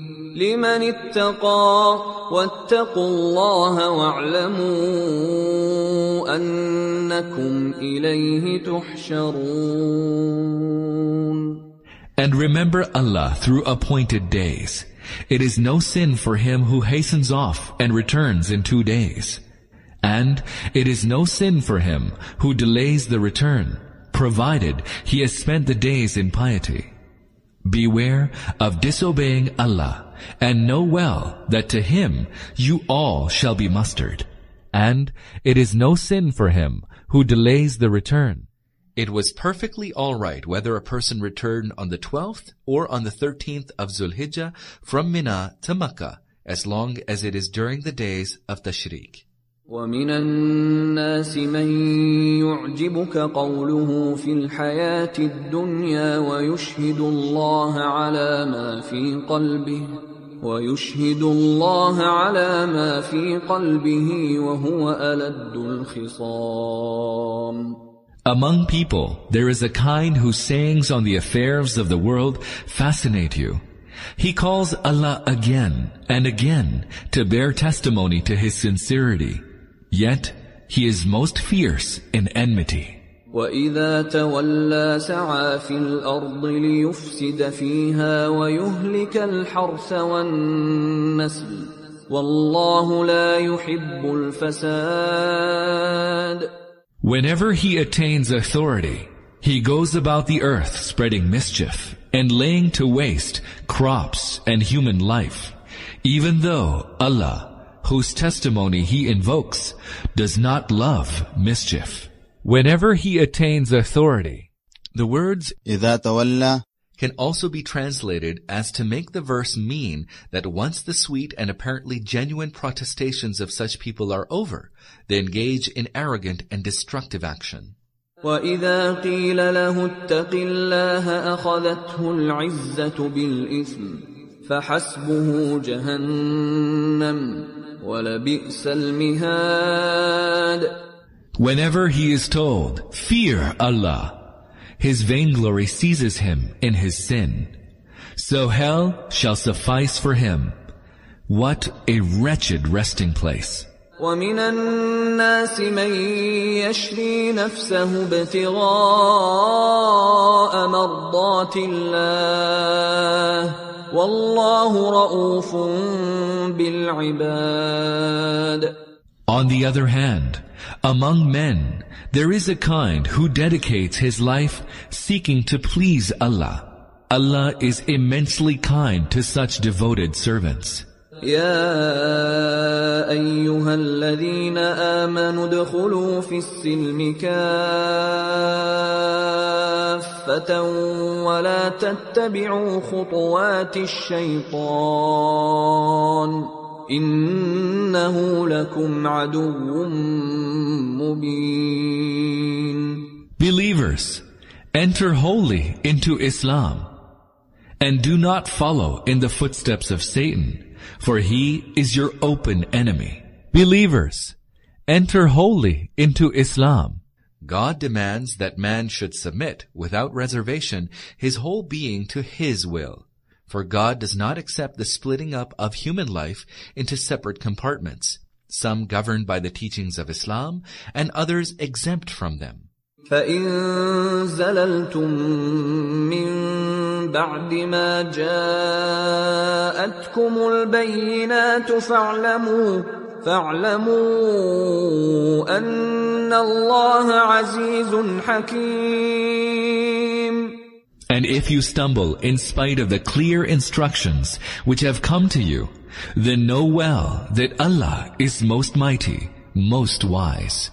لمن اتقى واتقوا الله واعلموا أنكم إليه تحشرون And remember Allah through appointed days. It is no sin for him who hastens off and returns in two days. And it is no sin for him who delays the return, provided he has spent the days in piety. Beware of disobeying Allah, and know well that to him you all shall be mustered. And it is no sin for him who delays the return. It was perfectly alright whether a person returned on the 12th or on the 13th of Zulhijjah from Mina to Makkah, as long as it is during the days of Tashriq. ومن الناس من يعجبك قوله في الحياة الدنيا ويشهد الله على ما في قلبه ويشهد الله على ما في قلبه وهو ألد الخصام Among people, there is a kind whose sayings on the affairs of the world fascinate you. He calls Allah again and again to bear testimony to His sincerity. Yet, He is most fierce in enmity. وإذا تولى سعى في الأرض ليفسد فيها ويهلك الحرث والنسل والله لا يحب الفساد Whenever he attains authority, he goes about the earth spreading mischief and laying to waste crops and human life, even though Allah, whose testimony he invokes, does not love mischief. Whenever he attains authority, the words إذا تولى can also be translated as to make the verse mean that once the sweet and apparently genuine protestations of such people are over, they engage in arrogant and destructive action. وإذا قيل له اتق الله أخذته العزة بالإثم فحسبه جهنم ولبئس المهاد Whenever he is told, fear Allah, his vainglory seizes him in his sin. So hell shall suffice for him. What a wretched resting place. ومن الناس من يشري نفسه ابتغاء مرضات الله والله رؤوف بالعباد on the other hand, among men, there is a kind who dedicates his life seeking to please Allah. Allah is immensely kind to such devoted servants. يا أيها الذين آمنوا ادخلوا في السلم كافة ولا تتبعوا خطوات الشيطان إنه لكم عدو مبين. Believers, enter wholly into Islam and do not follow in the footsteps of Satan, for he is your open enemy. Believers, enter wholly into Islam. God demands that man should submit, without reservation, his whole being to his will. For God does not accept the splitting up of human life into separate compartments, some governed by the teachings of Islam and others exempt from them. فإن زللتم من بعد ما جاءتكم البينات فاعلموا فاعلموا أن الله عزيز حكيم And if you stumble in spite of the clear instructions which have come to you, then know well that Allah is most mighty, most wise.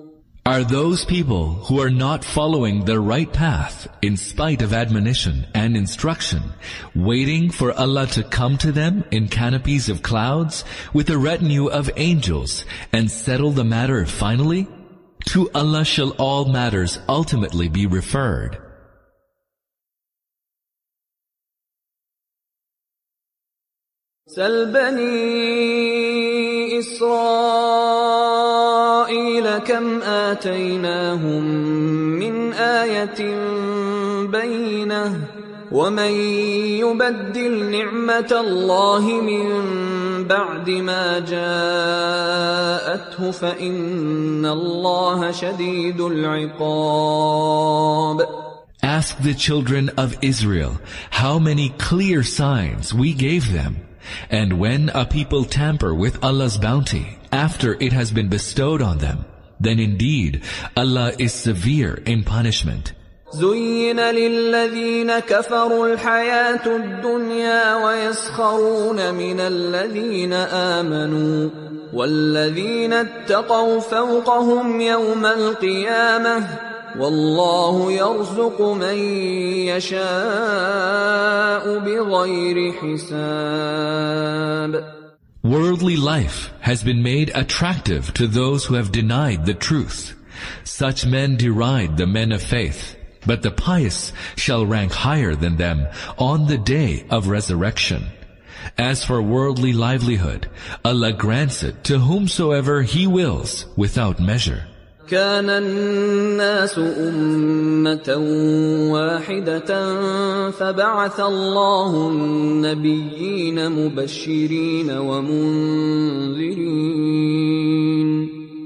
Are those people who are not following the right path in spite of admonition and instruction, waiting for Allah to come to them in canopies of clouds with a retinue of angels and settle the matter finally? To Allah shall all matters ultimately be referred. سل كم آتيناهم من آية بينة ومن يبدل نعمة الله من بعد ما جاءته فإن الله شديد العقاب Ask the children of Israel how many clear signs we gave them. And when a people tamper with Allah's bounty after it has been bestowed on them, then indeed Allah is severe in punishment. زين للذين كفروا الحياة الدنيا ويسخرون من الذين آمنوا والذين اتقوا فوقهم يوم القيامة والله يرزق من يشاء بغير حساب Worldly life has been made attractive to those who have denied the truth. Such men deride the men of faith, but the pious shall rank higher than them on the day of resurrection. As for worldly livelihood, Allah grants it to whomsoever He wills without measure. كان الناس أمة واحدة فبعث الله النبيين مبشرين ومنذرين.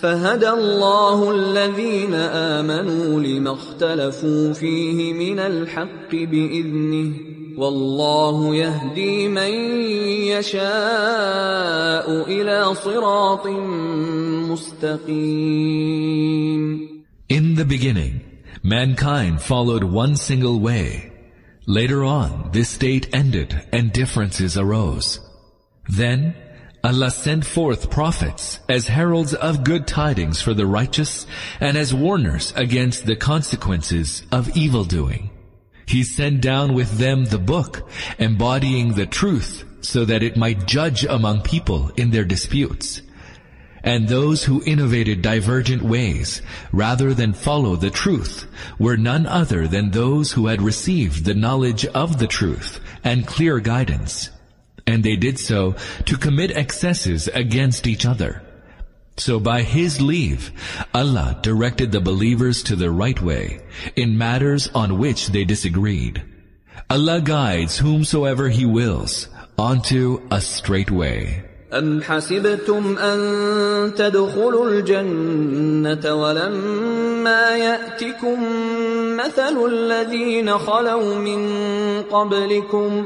فهدى الله الذين آمنوا لما اختلفوا فيه من الحق بإذنه والله يهدي من يشاء إلى صراط مستقيم In the beginning, mankind followed one single way. Later on, this state ended and differences arose. Then, Allah sent forth prophets as heralds of good tidings for the righteous and as warners against the consequences of evil doing. He sent down with them the book, embodying the truth so that it might judge among people in their disputes. And those who innovated divergent ways rather than follow the truth were none other than those who had received the knowledge of the truth and clear guidance and they did so to commit excesses against each other. So by His leave, Allah directed the believers to the right way in matters on which they disagreed. Allah guides whomsoever He wills onto a straight way. أم حسبتم أن تدخلوا الجنة ولما يأتكم مثل الذين خلوا من قبلكم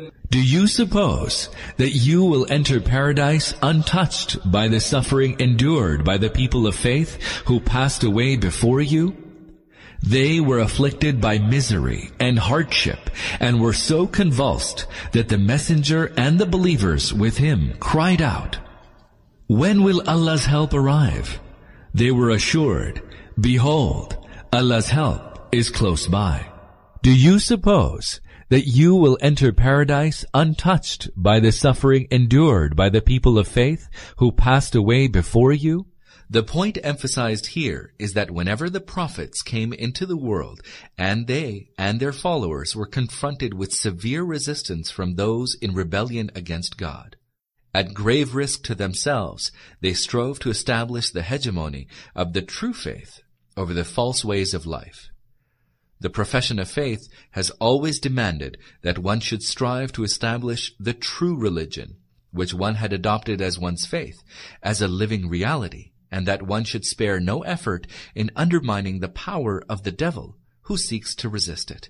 Do you suppose that you will enter paradise untouched by the suffering endured by the people of faith who passed away before you? They were afflicted by misery and hardship and were so convulsed that the messenger and the believers with him cried out, When will Allah's help arrive? They were assured, Behold, Allah's help is close by. Do you suppose that you will enter paradise untouched by the suffering endured by the people of faith who passed away before you? The point emphasized here is that whenever the prophets came into the world and they and their followers were confronted with severe resistance from those in rebellion against God, at grave risk to themselves, they strove to establish the hegemony of the true faith over the false ways of life. The profession of faith has always demanded that one should strive to establish the true religion, which one had adopted as one's faith, as a living reality, and that one should spare no effort in undermining the power of the devil who seeks to resist it.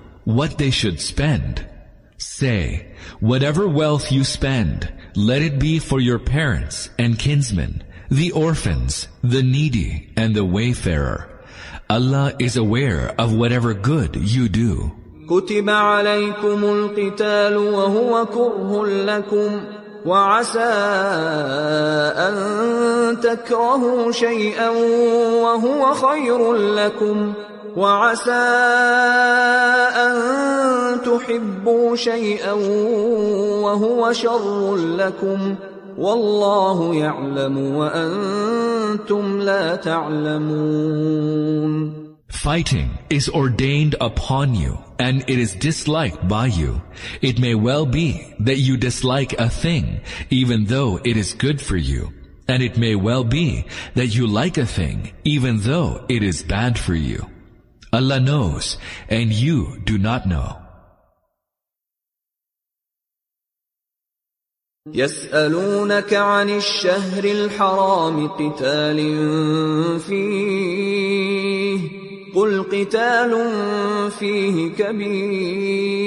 what they should spend. Say, whatever wealth you spend, let it be for your parents and kinsmen, the orphans, the needy, and the wayfarer. Allah is aware of whatever good you do. كتب عليكم القتال وهو كره لكم وعسى أن تكرهوا شيئا وهو خير لكم وعسى أن تحبوا شيئا وهو شر لكم والله يعلم وأنتم لا تعلمون Fighting is ordained upon you, and it is disliked by you. It may well be that you dislike a thing, even though it is good for you. And it may well be that you like a thing, even though it is bad for you. Allah knows, and you do not know. يسألونك عن الشهر الحرام قتال فيه قل قتال فيه كبير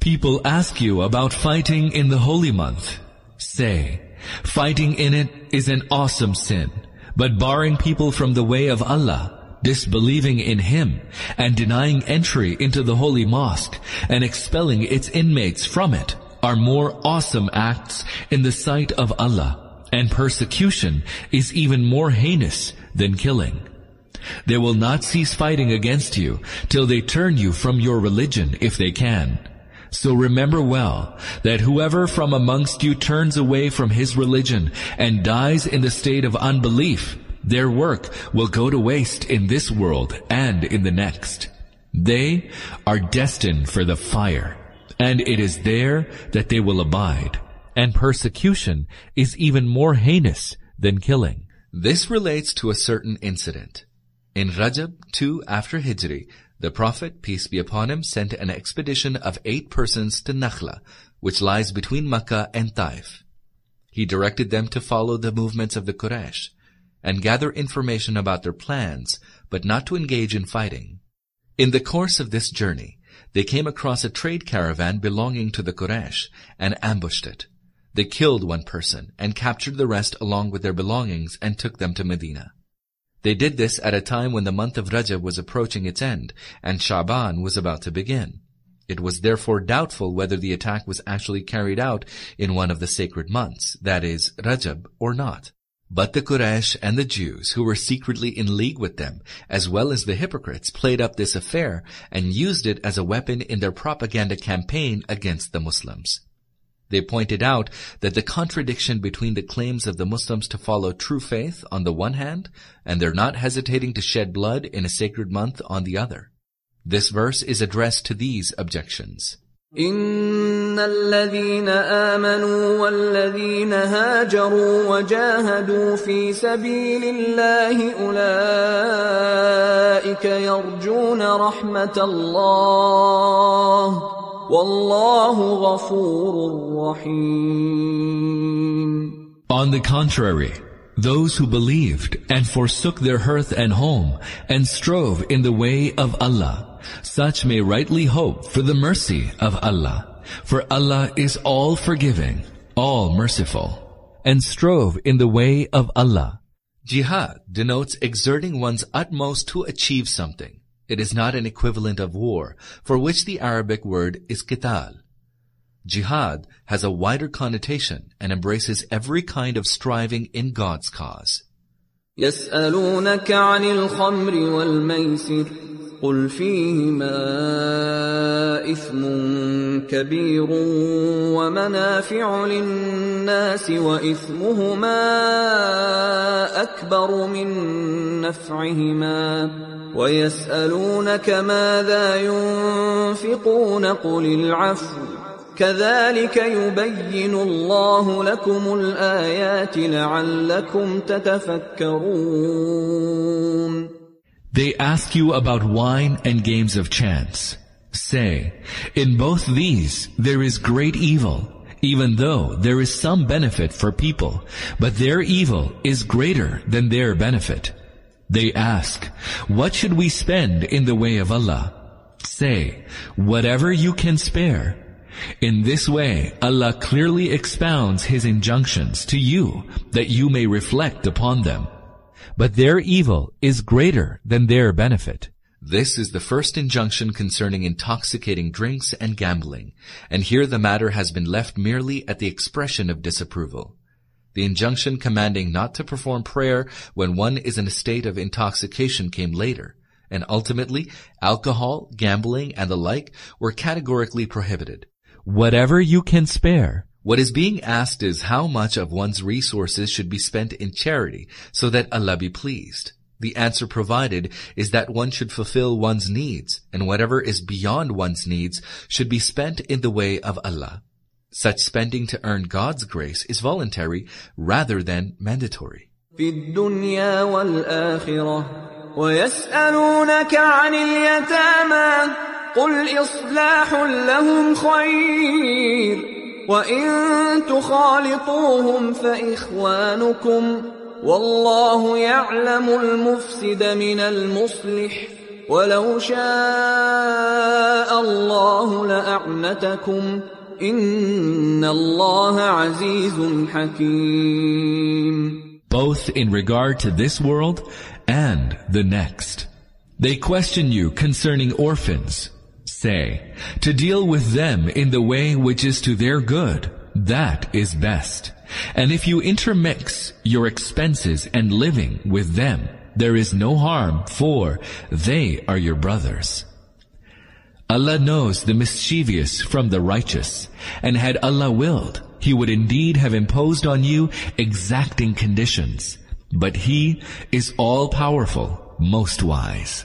People ask you about fighting in the holy month. Say, fighting in it is an awesome sin, but barring people from the way of Allah, disbelieving in Him, and denying entry into the holy mosque, and expelling its inmates from it, are more awesome acts in the sight of Allah and persecution is even more heinous than killing. They will not cease fighting against you till they turn you from your religion if they can. So remember well that whoever from amongst you turns away from his religion and dies in the state of unbelief, their work will go to waste in this world and in the next. They are destined for the fire, and it is there that they will abide and persecution is even more heinous than killing. This relates to a certain incident. In Rajab 2 after Hijri, the Prophet, peace be upon him, sent an expedition of eight persons to Nakhla, which lies between Makkah and Taif. He directed them to follow the movements of the Quraysh and gather information about their plans, but not to engage in fighting. In the course of this journey, they came across a trade caravan belonging to the Quraysh and ambushed it. They killed one person and captured the rest along with their belongings and took them to Medina. They did this at a time when the month of Rajab was approaching its end and Shaban was about to begin. It was therefore doubtful whether the attack was actually carried out in one of the sacred months, that is, Rajab, or not. But the Quraysh and the Jews, who were secretly in league with them, as well as the hypocrites, played up this affair and used it as a weapon in their propaganda campaign against the Muslims. They pointed out that the contradiction between the claims of the Muslims to follow true faith on the one hand and their not hesitating to shed blood in a sacred month on the other. This verse is addressed to these objections. إن الذين آمنوا والذين هاجروا وجاهدوا في سبيل الله أولئك يرجون رحمة الله والله غفور رحيم on the contrary, those who believed and forsook their hearth and home and strove in the way of Allah, such may rightly hope for the mercy of Allah. For Allah is all forgiving, all merciful, and strove in the way of Allah. Jihad denotes exerting one's utmost to achieve something. It is not an equivalent of war, for which the Arabic word is qital. Jihad has a wider connotation and embraces every kind of striving in God's cause. يسألونك عن الخمر والميسر قل فيهما إثم كبير ومنافع للناس وإثمهما أكبر من نفعهما ويسألونك ماذا ينفقون قل العفو كذلك يبين الله لكم الآيات لعلكم تتفكرون They ask you about wine and games of chance. Say, in both these there is great evil, even though there is some benefit for people, but their evil is greater than their benefit. They ask, what should we spend in the way of Allah? Say, whatever you can spare. In this way, Allah clearly expounds His injunctions to you that you may reflect upon them but their evil is greater than their benefit. This is the first injunction concerning intoxicating drinks and gambling, and here the matter has been left merely at the expression of disapproval. The injunction commanding not to perform prayer when one is in a state of intoxication came later, and ultimately, alcohol, gambling, and the like were categorically prohibited. Whatever you can spare, what is being asked is how much of one's resources should be spent in charity so that Allah be pleased. The answer provided is that one should fulfill one's needs, and whatever is beyond one's needs should be spent in the way of Allah. Such spending to earn God's grace is voluntary rather than mandatory. ويسألونك عن اليتامى قل إصلاح لهم خير وإن تخالطوهم فإخوانكم والله يعلم المفسد من المصلح ولو شاء الله لأعنتكم إن الله عزيز حكيم Both in regard to this world and the next. They question you concerning orphans Say, to deal with them in the way which is to their good, that is best. And if you intermix your expenses and living with them, there is no harm, for they are your brothers. Allah knows the mischievous from the righteous, and had Allah willed, He would indeed have imposed on you exacting conditions. But He is all-powerful, most wise.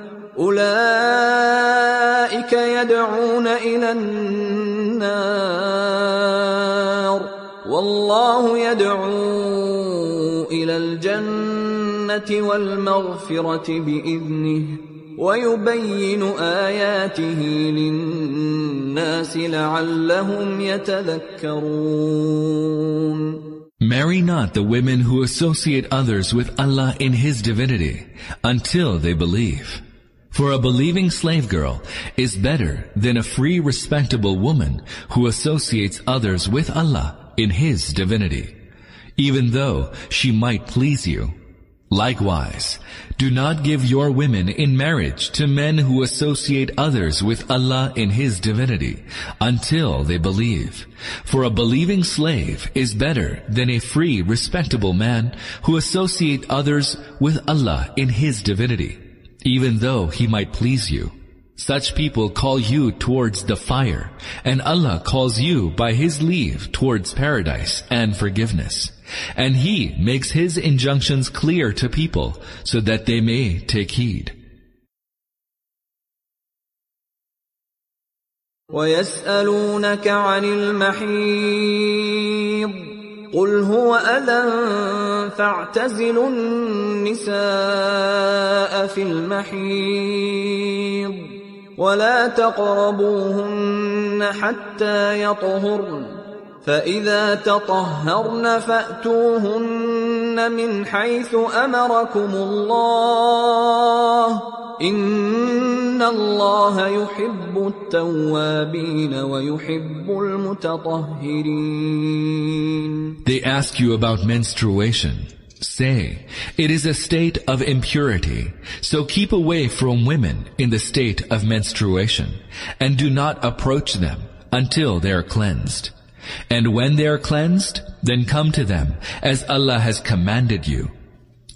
أولئك يدعون إلى النار والله يدعو إلى الجنة والمغفرة بإذنه ويبين آياته للناس لعلهم يتذكرون Marry not the women who associate others with Allah in His divinity until they believe. For a believing slave girl is better than a free respectable woman who associates others with Allah in His divinity, even though she might please you. Likewise, do not give your women in marriage to men who associate others with Allah in His divinity until they believe. For a believing slave is better than a free respectable man who associate others with Allah in His divinity even though he might please you. Such people call you towards the fire, and Allah calls you by His leave towards paradise and forgiveness. And He makes His injunctions clear to people so that they may take heed. ويسألونك عن المحيض قل هو أذى فاعتزلوا النساء في المحيض ولا تقربوهن حتى يطهرن فإذا تطهرن فأتوهن من حيث أمركم الله إن الله يحب التوابين ويحب المتطهرين They ask you about menstruation. Say, it is a state of impurity, so keep away from women in the state of menstruation, and do not approach them until they are cleansed. And when they are cleansed, then come to them, as Allah has commanded you.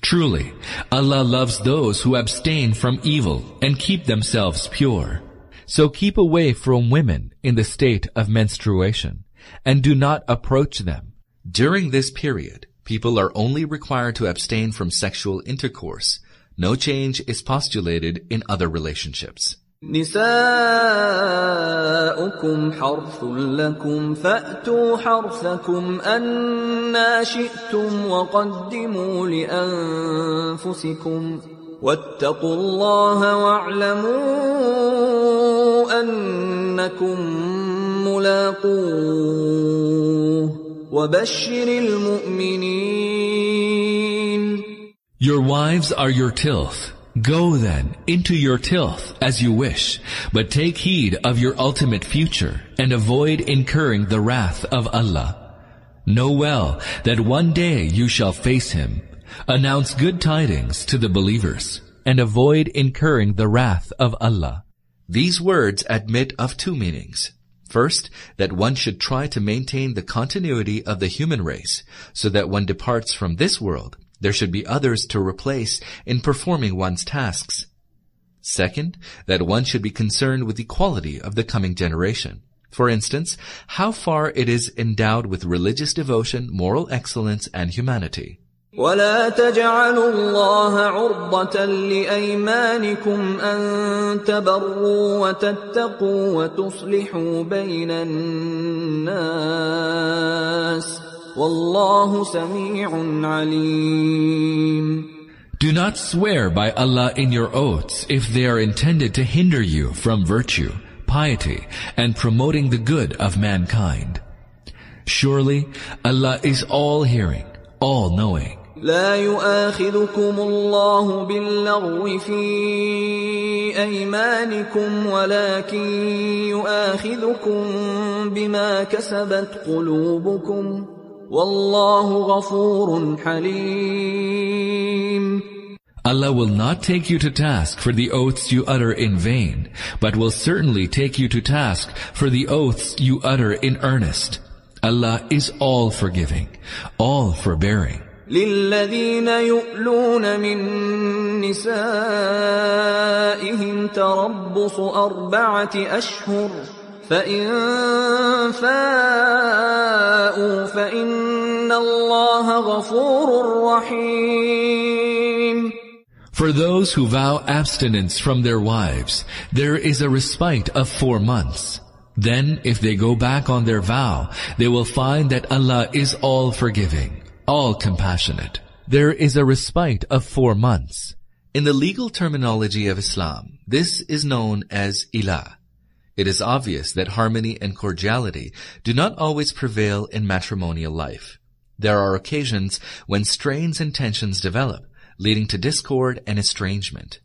Truly, Allah loves those who abstain from evil and keep themselves pure. So keep away from women in the state of menstruation, and do not approach them. During this period, people are only required to abstain from sexual intercourse. No change is postulated in other relationships. نساؤكم حرث لكم فأتوا حرثكم أنا شئتم وقدموا لأنفسكم واتقوا الله واعلموا أنكم ملاقوه وبشر المؤمنين Your wives are your tilth. Go then into your tilth as you wish, but take heed of your ultimate future and avoid incurring the wrath of Allah. Know well that one day you shall face Him. Announce good tidings to the believers and avoid incurring the wrath of Allah. These words admit of two meanings. First, that one should try to maintain the continuity of the human race, so that one departs from this world, there should be others to replace in performing one's tasks. Second, that one should be concerned with the quality of the coming generation. For instance, how far it is endowed with religious devotion, moral excellence, and humanity. ولا تجعلوا الله عرضة لأيمانكم أن تبروا وتتقوا وتصلحوا بين الناس والله سميع عليم Do not swear by Allah in your oaths if they are intended to hinder you from virtue, piety, and promoting the good of mankind. Surely Allah is all hearing, all knowing. لا يؤاخذكم الله باللغو في أيمانكم ولكن يؤاخذكم بما كسبت قلوبكم والله غفور حليم Allah will not take you to task for the oaths you utter in vain, but will certainly take you to task for the oaths you utter in earnest. Allah is all forgiving, all forbearing. للذين يؤلون من نسائهم تربص أربعة أشهر فإن فاءوا فإن الله غفور رحيم For those who vow abstinence from their wives, there is a respite of four months. Then, if they go back on their vow, they will find that Allah is all forgiving, all compassionate. There is a respite of four months. In the legal terminology of Islam, this is known as ilah. It is obvious that harmony and cordiality do not always prevail in matrimonial life. There are occasions when strains and tensions develop, leading to discord and estrangement.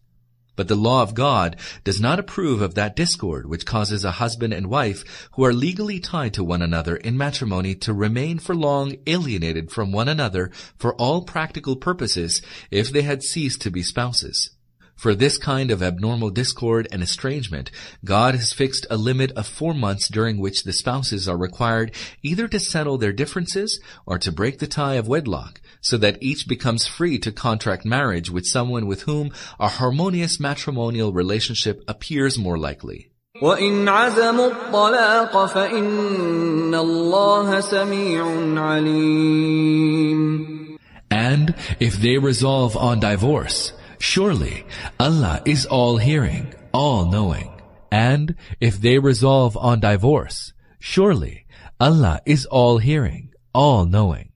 But the law of God does not approve of that discord which causes a husband and wife who are legally tied to one another in matrimony to remain for long alienated from one another for all practical purposes if they had ceased to be spouses. For this kind of abnormal discord and estrangement, God has fixed a limit of four months during which the spouses are required either to settle their differences or to break the tie of wedlock, so that each becomes free to contract marriage with someone with whom a harmonious matrimonial relationship appears more likely. وإن عزموا الطلاق فإن الله سميع عليم And if they resolve on divorce, surely Allah is all hearing, all knowing. And if they resolve on divorce, surely Allah is all hearing, all knowing.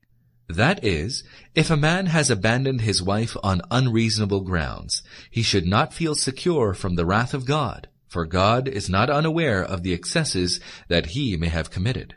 That is, if a man has abandoned his wife on unreasonable grounds, he should not feel secure from the wrath of God, for God is not unaware of the excesses that he may have committed.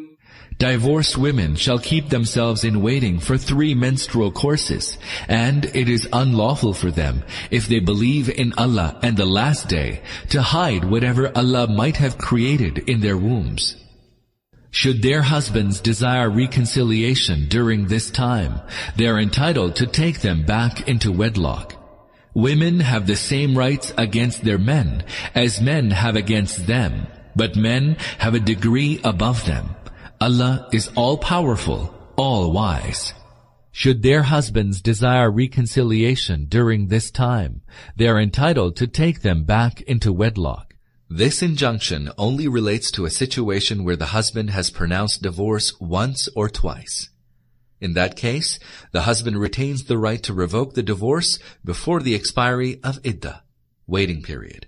Divorced women shall keep themselves in waiting for three menstrual courses, and it is unlawful for them, if they believe in Allah and the last day, to hide whatever Allah might have created in their wombs. Should their husbands desire reconciliation during this time, they are entitled to take them back into wedlock. Women have the same rights against their men as men have against them, but men have a degree above them. Allah is all-powerful, all-wise. Should their husbands desire reconciliation during this time, they are entitled to take them back into wedlock. This injunction only relates to a situation where the husband has pronounced divorce once or twice. In that case, the husband retains the right to revoke the divorce before the expiry of iddah, waiting period.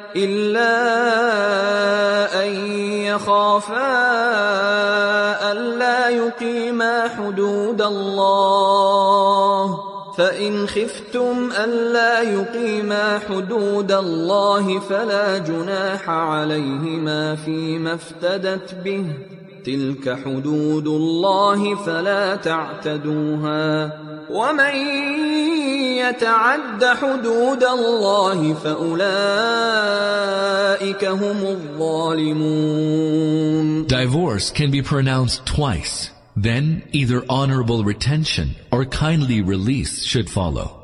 إلا أن يخافا ألا يقيما حدود الله. فإن خفتم ألا يقيما حدود الله فلا جناح عليهما فيما افتدت به. تلك حدود الله فلا تعتدوها ومن يتعد حدود الله فاولئك هم الظالمون Divorce can be pronounced twice. Then either honorable retention or kindly release should follow.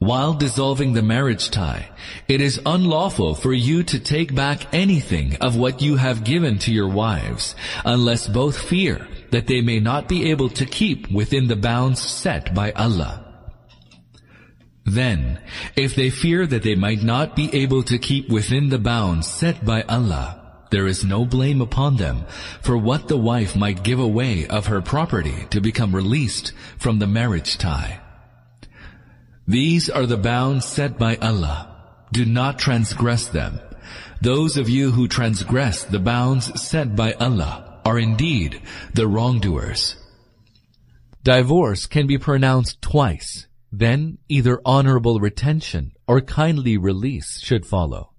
While dissolving the marriage tie, it is unlawful for you to take back anything of what you have given to your wives, unless both fear that they may not be able to keep within the bounds set by Allah. Then, if they fear that they might not be able to keep within the bounds set by Allah, there is no blame upon them for what the wife might give away of her property to become released from the marriage tie. These are the bounds set by Allah. Do not transgress them. Those of you who transgress the bounds set by Allah are indeed the wrongdoers. Divorce can be pronounced twice. Then either honorable retention or kindly release should follow.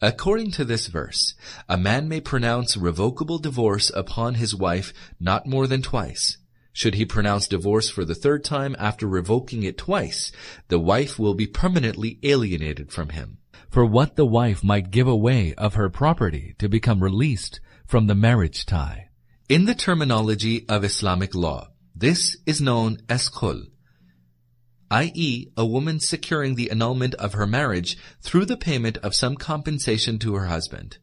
According to this verse, a man may pronounce revocable divorce upon his wife not more than twice. Should he pronounce divorce for the third time after revoking it twice, the wife will be permanently alienated from him. For what the wife might give away of her property to become released from the marriage tie. In the terminology of Islamic law, this is known as khul, i.e., a woman securing the annulment of her marriage through the payment of some compensation to her husband.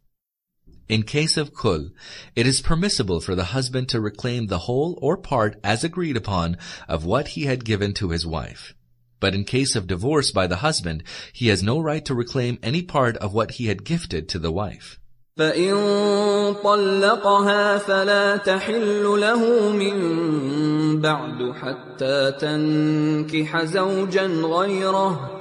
In case of khul, it is permissible for the husband to reclaim the whole or part as agreed upon of what he had given to his wife. But in case of divorce by the husband, he has no right to reclaim any part of what he had gifted to the wife. فإن طلقها فلا تحل له من بعد حتى تنكح زوجا غيره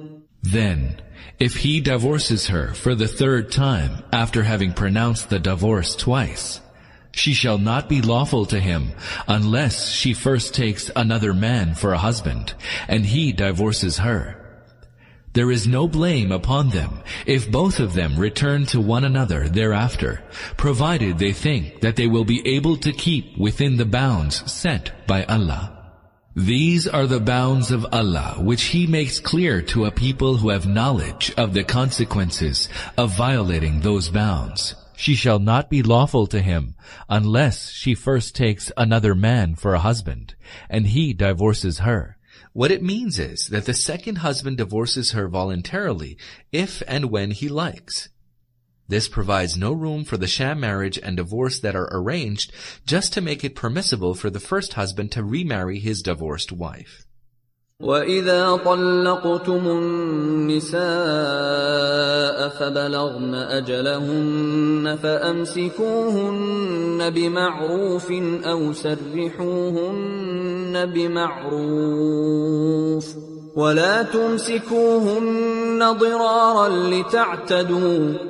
Then, if he divorces her for the third time after having pronounced the divorce twice, she shall not be lawful to him unless she first takes another man for a husband, and he divorces her. There is no blame upon them if both of them return to one another thereafter, provided they think that they will be able to keep within the bounds set by Allah. These are the bounds of Allah which He makes clear to a people who have knowledge of the consequences of violating those bounds. She shall not be lawful to him unless she first takes another man for a husband, and he divorces her. What it means is that the second husband divorces her voluntarily if and when he likes. This provides no room for the sham marriage and divorce that are arranged just to make it permissible for the first husband to remarry his divorced wife. وإذا طلقتم النساء فبلغن أجلهن فأمسكوهن بمعروف أو سرحوهن بمعروف ولا تمسكوهن ضرارا لتعتدوا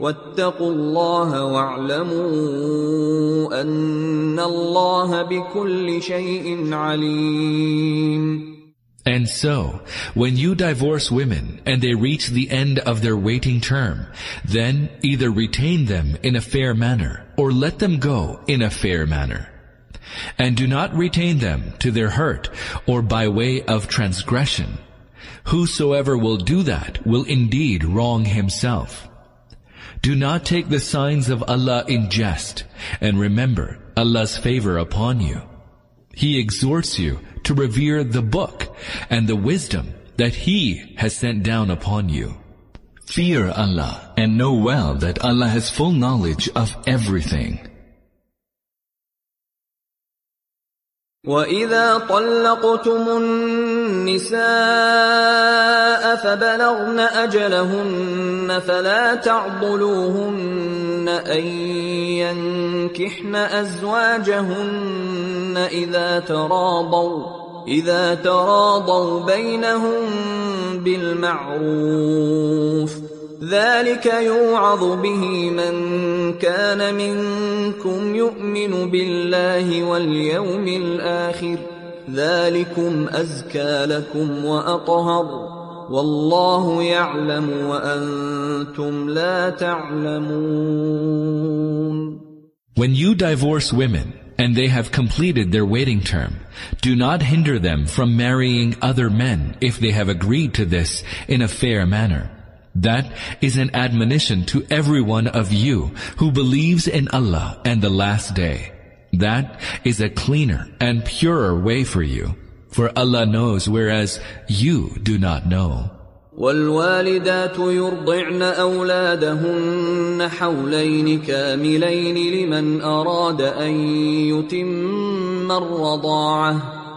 واتقوا الله واعلموا أن الله بكل شيء عليم And so, when you divorce women and they reach the end of their waiting term, then either retain them in a fair manner or let them go in a fair manner. And do not retain them to their hurt or by way of transgression. Whosoever will do that will indeed wrong himself. Do not take the signs of Allah in jest and remember Allah's favor upon you. He exhorts you to revere the book and the wisdom that He has sent down upon you. Fear Allah and know well that Allah has full knowledge of everything. وإذا طلقتم النساء فبلغن أجلهن فلا تعضلوهن أن ينكحن أزواجهن إذا تراضوا إذا تراضوا بينهم بالمعروف. ذلك يوعظ به من كان منكم يؤمن بالله واليوم الآخر ذلكم أزكى لكم وأطهر والله يعلم وأنتم لا تعلمون When you divorce women, and they have completed their waiting term, do not hinder them from marrying other men if they have agreed to this in a fair manner. That is an admonition to every one of you who believes in Allah and the last day. That is a cleaner and purer way for you. For Allah knows whereas you do not know. والوالدات يرضعن أولادهن حولين كاملين لمن أراد أن يتم الرضاعة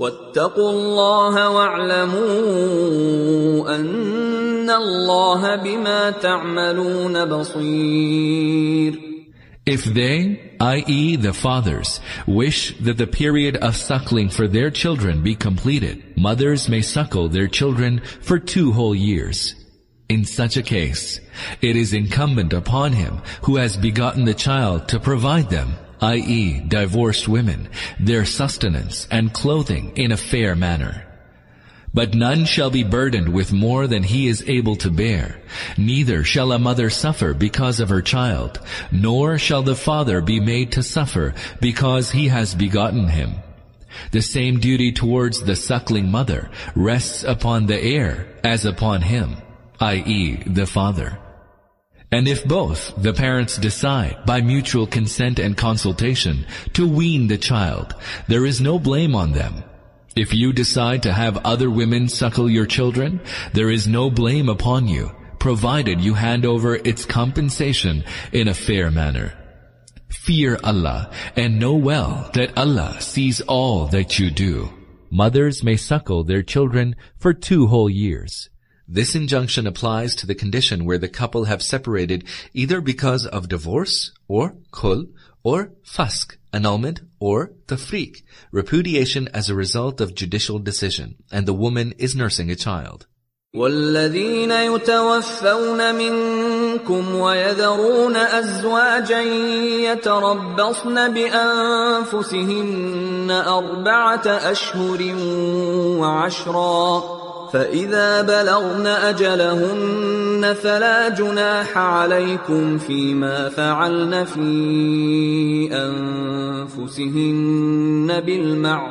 واتقوا الله واعلموا أن الله بما تعملون بصير If they, i.e. the fathers, wish that the period of suckling for their children be completed, mothers may suckle their children for two whole years. In such a case, it is incumbent upon him who has begotten the child to provide them, i.e. divorced women, their sustenance and clothing in a fair manner. But none shall be burdened with more than he is able to bear. Neither shall a mother suffer because of her child, nor shall the father be made to suffer because he has begotten him. The same duty towards the suckling mother rests upon the heir as upon him, i.e. the father. And if both the parents decide, by mutual consent and consultation, to wean the child, there is no blame on them, if you decide to have other women suckle your children, there is no blame upon you, provided you hand over its compensation in a fair manner. Fear Allah and know well that Allah sees all that you do. Mothers may suckle their children for two whole years. This injunction applies to the condition where the couple have separated either because of divorce or khul or faskh, annulment or tafriq, repudiation as a result of judicial decision, and the woman is nursing a child. والذين يتوفون منكم ويذرون أزواجا يتربصن بأنفسهن أربعة أشهر وعشرا فإذا بلغن أجلهن فلا جناح عليكم فيما فعلن في أنفسهن بالمعروف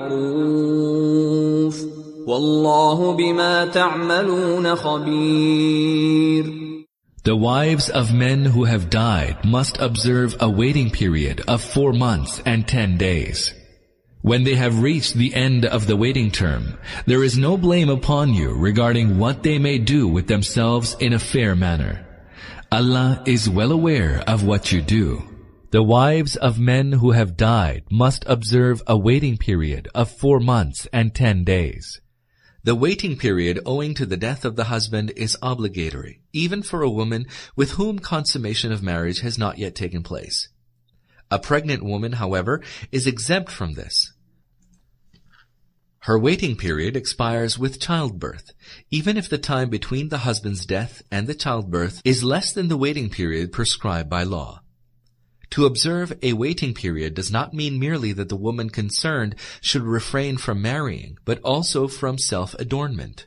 والله بما تعملون خبير The wives of men who have died must observe a waiting period of four months and ten days. When they have reached the end of the waiting term, there is no blame upon you regarding what they may do with themselves in a fair manner. Allah is well aware of what you do. The wives of men who have died must observe a waiting period of four months and ten days. The waiting period owing to the death of the husband is obligatory, even for a woman with whom consummation of marriage has not yet taken place. A pregnant woman, however, is exempt from this. Her waiting period expires with childbirth, even if the time between the husband's death and the childbirth is less than the waiting period prescribed by law. To observe a waiting period does not mean merely that the woman concerned should refrain from marrying, but also from self-adornment.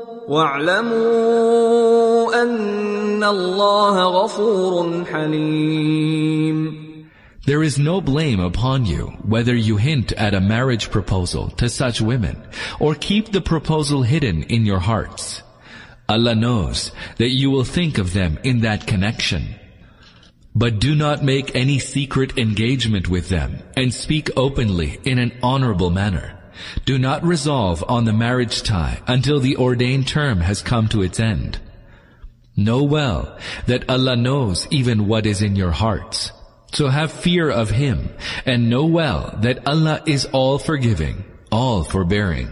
واعلموا أن الله غفور حليم There is no blame upon you whether you hint at a marriage proposal to such women or keep the proposal hidden in your hearts. Allah knows that you will think of them in that connection. But do not make any secret engagement with them and speak openly in an honorable manner. Do not resolve on the marriage tie until the ordained term has come to its end. Know well that Allah knows even what is in your hearts. So have fear of Him and know well that Allah is all forgiving, all forbearing.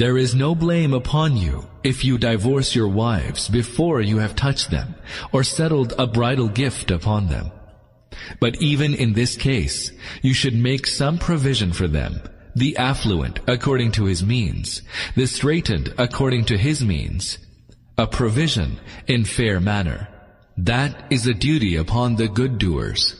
There is no blame upon you if you divorce your wives before you have touched them or settled a bridal gift upon them. But even in this case, you should make some provision for them, the affluent according to his means, the straitened according to his means, a provision in fair manner. That is a duty upon the good doers.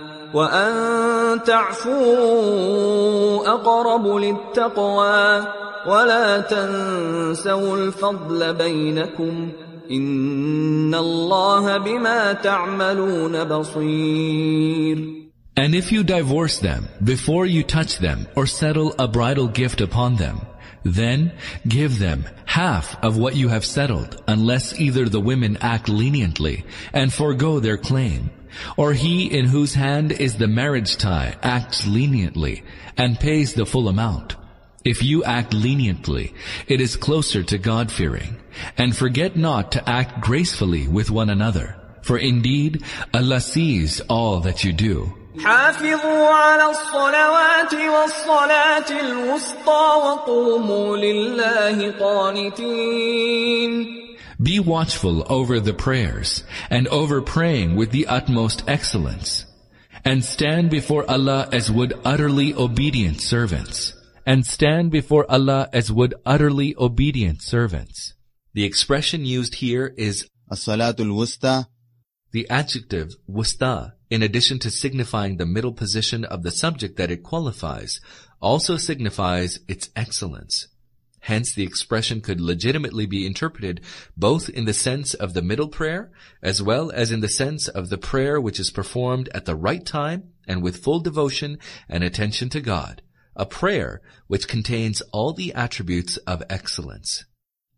وأن تعفوا أقرب للتقوى ولا تنسوا الفضل بينكم إن الله بما تعملون بصير And if you divorce them before you touch them or settle a bridal gift upon them, then give them half of what you have settled unless either the women act leniently and forego their claim, or he in whose hand is the marriage tie acts leniently and pays the full amount. If you act leniently, it is closer to God-fearing. And forget not to act gracefully with one another. For indeed, Allah sees all that you do. حافظوا على الصلوات والصلاة الوسطى وقوموا لله قانتين be watchful over the prayers and over praying with the utmost excellence. And stand before Allah as would utterly obedient servants and stand before Allah as would utterly obedient servants. The expression used here is As-salatul wusta, the adjective wusta, in addition to signifying the middle position of the subject that it qualifies, also signifies its excellence. Hence the expression could legitimately be interpreted both in the sense of the middle prayer as well as in the sense of the prayer which is performed at the right time and with full devotion and attention to God a prayer which contains all the attributes of excellence.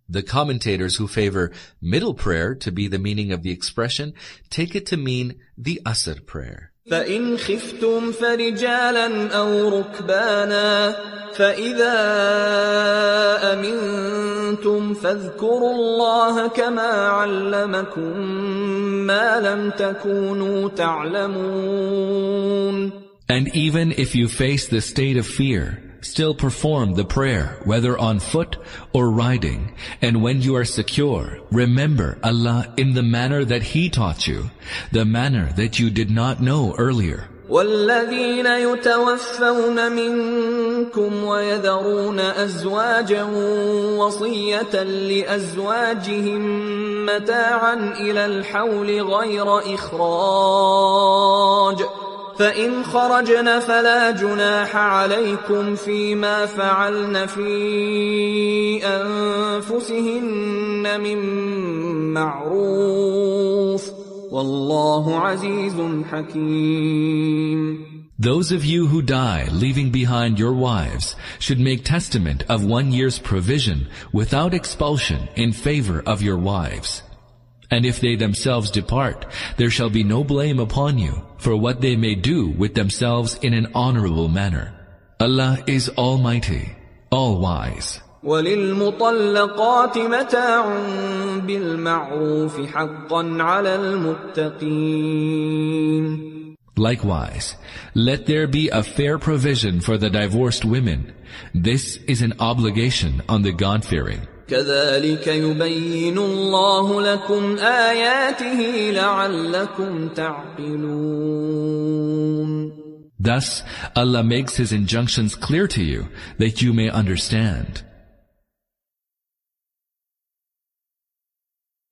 The commentators who favor middle prayer to be the meaning of the expression take it to mean the Asr prayer. فإن خفتم فرجالا أو ركبانا فإذا أمنتم فاذكروا الله كما علمكم ما لم تكونوا تعلمون. And even if you face the state of fear, still perform the prayer, whether on foot or riding. And when you are secure, remember Allah in the manner that He taught you, the manner that you did not know earlier. والذين يتوفون منكم ويذرون أزواجا وصية لأزواجهم متاعا إلى الحول غير إخراج فإن خرجن فلا جناح عليكم فيما فعلن في أنفسهن من معروف والله عزيز حكيم Those of you who die leaving behind your wives should make testament of one year's provision without expulsion in favor of your wives. And if they themselves depart, there shall be no blame upon you for what they may do with themselves in an honorable manner. Allah is Almighty, All-Wise. وللمطلقات متاع بالمعروف حقا على المتقين Likewise, let there be a fair provision for the divorced women. This is an obligation on the God-fearing. كذلك يبين الله لكم آياته لعلكم تعقلون Thus, Allah makes His injunctions clear to you that you may understand.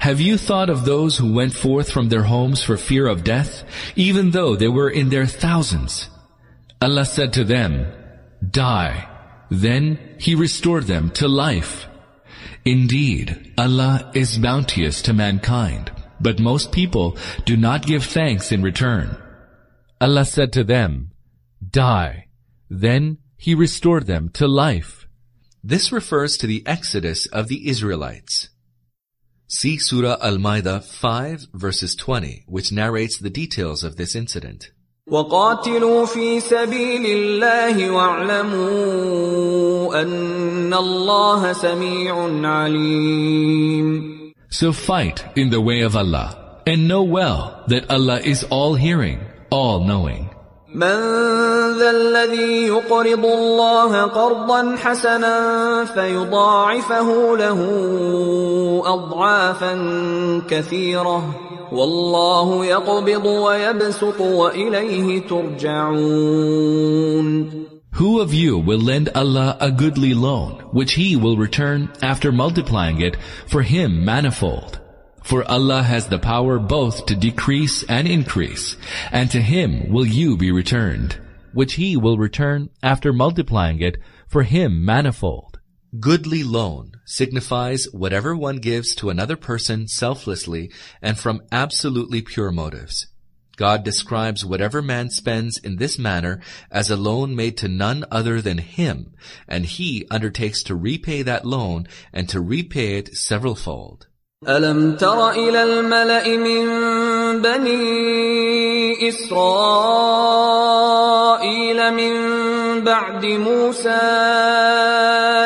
Have you thought of those who went forth from their homes for fear of death, even though they were in their thousands? Allah said to them, Die. Then he restored them to life. Indeed, Allah is bounteous to mankind, but most people do not give thanks in return. Allah said to them, Die. Then he restored them to life. This refers to the exodus of the Israelites. See Surah Al-Ma'idah 5 verses 20, which narrates the details of this incident. وقاتلوا في سبيل الله واعلموا أن الله سميع عليم So fight in the way of Allah, and know well that Allah is all-hearing, all-knowing. من ذا الذي يقرض الله قرضا حسنا فيضاعفه له اضعافا كثيره والله يقبض ويبسط واليه ترجعون Who of you will lend Allah a goodly loan, which He will return after multiplying it for Him manifold? For Allah has the power both to decrease and increase, and to Him will you be returned, which He will return after multiplying it for Him manifold. Goodly loan signifies whatever one gives to another person selflessly and from absolutely pure motives. God describes whatever man spends in this manner as a loan made to none other than him, and he undertakes to repay that loan and to repay it severalfold. ألم تر إلى الملأ من بني إسرائيل من بعد موسى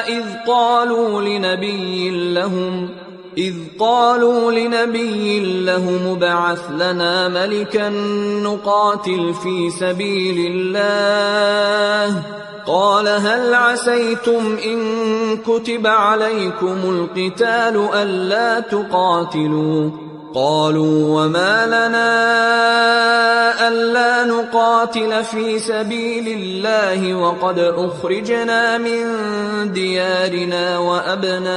إذ قالوا لنبي لهم إذ قالوا لنبي لهم ابعث لنا ملكا نقاتل في سبيل الله قال هل عسيتم إن كتب عليكم القتال ألا تقاتلوا؟ قالوا وما لنا ألا نقاتل في سبيل الله وقد أخرجنا من ديارنا وأبنائنا.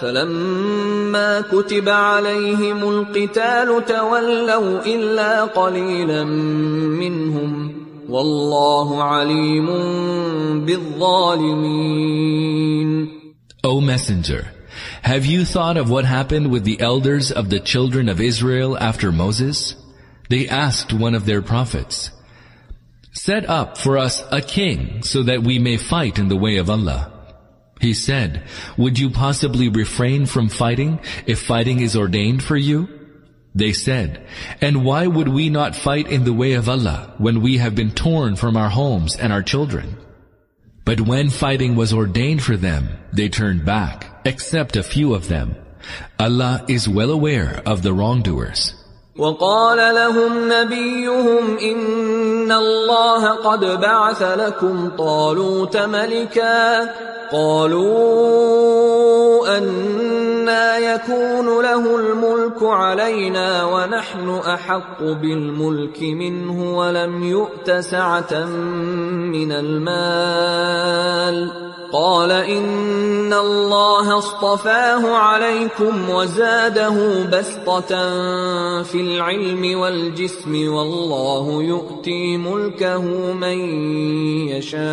فلما كتب عليهم القتال تولوا إلا قليلا منهم. Wallahu alimun. O Messenger, have you thought of what happened with the elders of the children of Israel after Moses? They asked one of their prophets, Set up for us a king so that we may fight in the way of Allah. He said, Would you possibly refrain from fighting if fighting is ordained for you? They said, And why would we not fight in the way of Allah when we have been torn from our homes and our children? But when fighting was ordained for them, they turned back, except a few of them. Allah is well aware of the wrongdoers. وقال لهم نبيهم إن الله قد بعث لكم طالوت ملكا قالوا أنا يكون له الملك علينا ونحن أحق بالملك منه ولم يؤت سعة من المال قال إن الله اصطفاه عليكم وزاده بسطة في العلم والجسم والله يؤتي ملكه من يشاء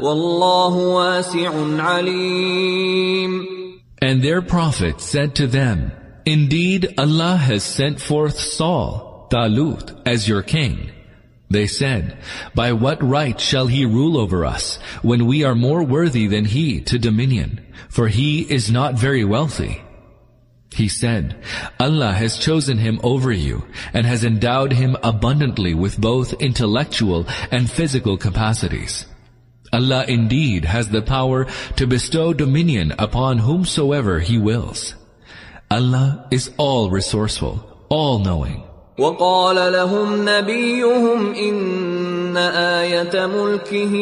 والله واسع عليم And their prophet said to them, Indeed, Allah has sent forth Saul, Talut, as your king. They said, By what right shall he rule over us, when we are more worthy than he to dominion? For he is not very wealthy. He said, Allah has chosen him over you, and has endowed him abundantly with both intellectual and physical capacities. Allah indeed has the power to bestow dominion upon whomsoever He wills. Allah is all resourceful, all knowing. وقال لهم نبيهم إن آية ملكه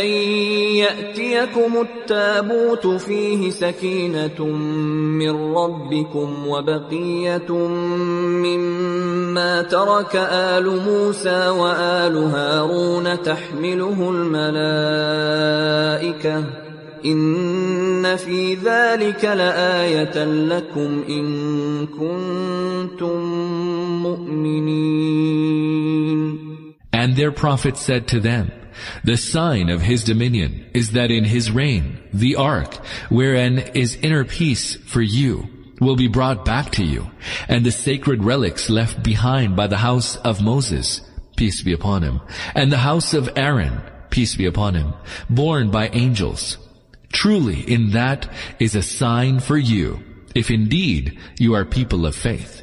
أن يأتيكم التابوت فيه سكينة من ربكم وبقية مما ترك آل موسى وآل هارون تحمله الملائكة إن في ذلك لآية لكم إن كنتم مؤمنين And their prophet said to them, The sign of his dominion is that in his reign, the ark, wherein is inner peace for you, will be brought back to you, and the sacred relics left behind by the house of Moses, peace be upon him, and the house of Aaron, peace be upon him, borne by angels. Truly in that is a sign for you, if indeed you are people of faith.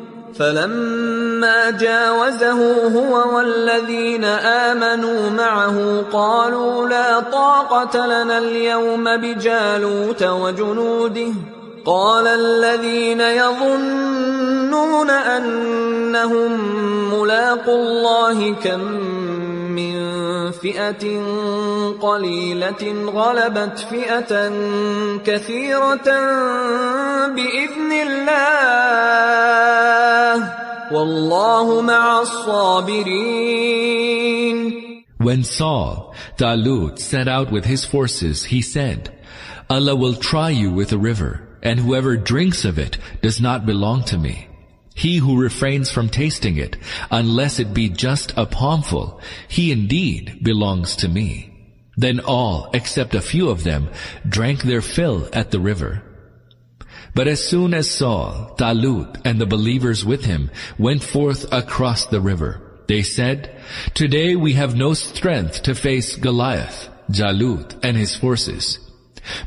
فلما جاوزه هو والذين آمنوا معه قالوا لا طاقة لنا اليوم بجالوت وجنوده. قال الذين يظنون أنهم ملاقوا الله كم من فئه قليله غلبت فئه كثيره باذن الله والله مع الصابرين When Saul, Talut, set out with his forces, he said, Allah will try you with a river, and whoever drinks of it does not belong to me. He who refrains from tasting it, unless it be just a palmful, he indeed belongs to me. Then all, except a few of them, drank their fill at the river. But as soon as Saul, Talut, and the believers with him went forth across the river, they said, Today we have no strength to face Goliath, Jalut, and his forces.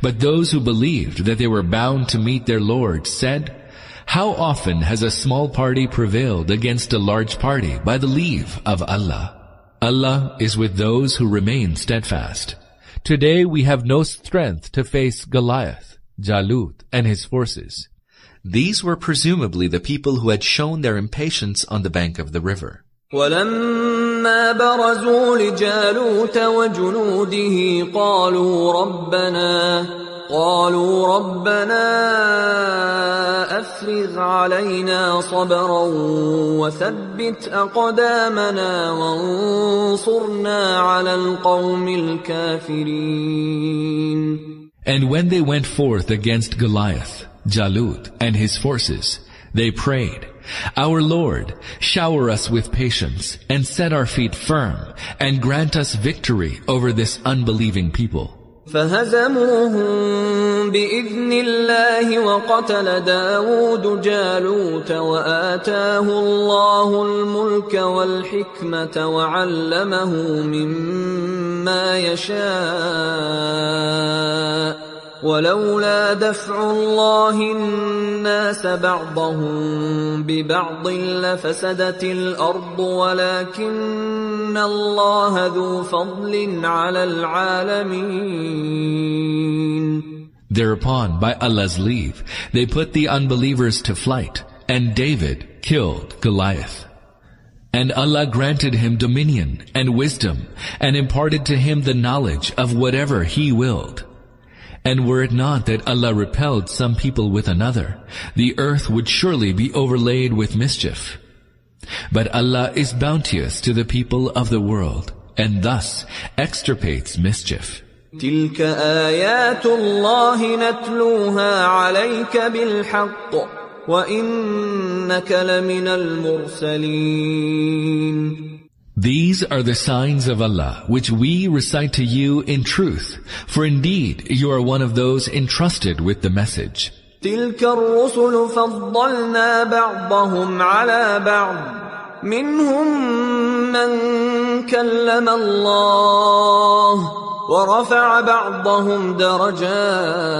But those who believed that they were bound to meet their Lord said, How often has a small party prevailed against a large party by the leave of Allah? Allah is with those who remain steadfast. Today we have no strength to face Goliath, Jalut, and his forces. These were presumably the people who had shown their impatience on the bank of the river. ولما برزوا لجالوت وجنوده قالوا ربنا قالوا ربنا افرغ علينا صبرا وثبت اقدامنا وانصرنا على القوم الكافرين. And when they went forth against Goliath, Jalut, and his forces, they prayed, Our Lord, shower us with patience, and set our feet firm, and grant us victory over this unbelieving people. فهزموهم بإذن الله وقتل داود جالوت وآتاه الله الملك والحكمة وعلمه مما يشاء ولولا دفع الله الناس بعضهم ببعض لفسدت الارض ولكن الله ذو فضل على العالمين Thereupon, by Allah's leave, they put the unbelievers to flight, and David killed Goliath. And Allah granted him dominion and wisdom, and imparted to him the knowledge of whatever He willed. And were it not that Allah repelled some people with another, the earth would surely be overlaid with mischief. But Allah is bounteous to the people of the world, and thus extirpates mischief. تلك آيات الله نتلوها عليك بالحق وإنك لمن المرسلين These are the signs of Allah, which we recite to you in truth, for indeed you are one of those entrusted with the message. تلك الرسل فضلنا بعضهم على بعض منهم من كلم الله ورفع بعضهم درجات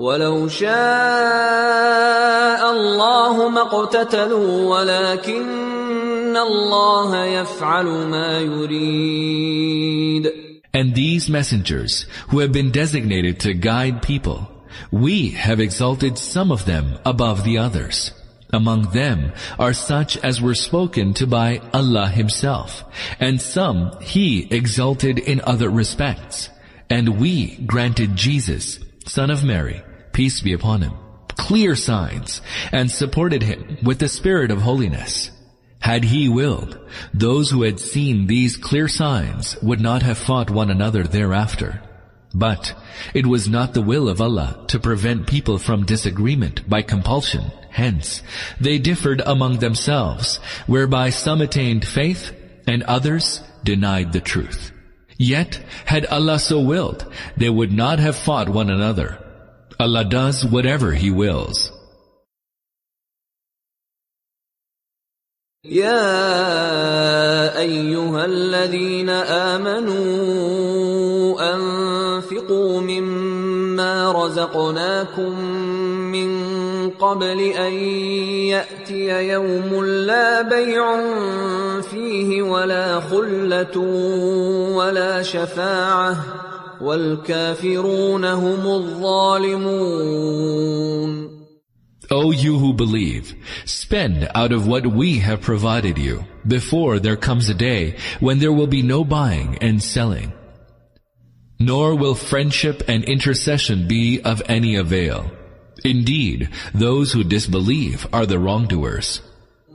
ولو شاء الله ما اقتتلوا ولكن الله يفعل ما يريد And these messengers who have been designated to guide people, we have exalted some of them above the others. Among them are such as were spoken to by Allah Himself, and some He exalted in other respects. And we granted Jesus, son of Mary, peace be upon him, clear signs, and supported him with the spirit of holiness. Had he willed, those who had seen these clear signs would not have fought one another thereafter. But it was not the will of Allah to prevent people from disagreement by compulsion. Hence, they differed among themselves, whereby some attained faith and others denied the truth. Yet, had Allah so willed, they would not have fought one another. Allah does whatever He wills. يا أيها الذين آمنوا أنفقوا مما رزقناكم من قبل أن يأتي يوم لا بيع فيه ولا خلة ولا شفاعة والكافرون هم الظالمون O you who believe, spend out of what we have provided you, before there comes a day when there will be no buying and selling. Nor will friendship and intercession be of any avail. Indeed, those who disbelieve are the wrongdoers.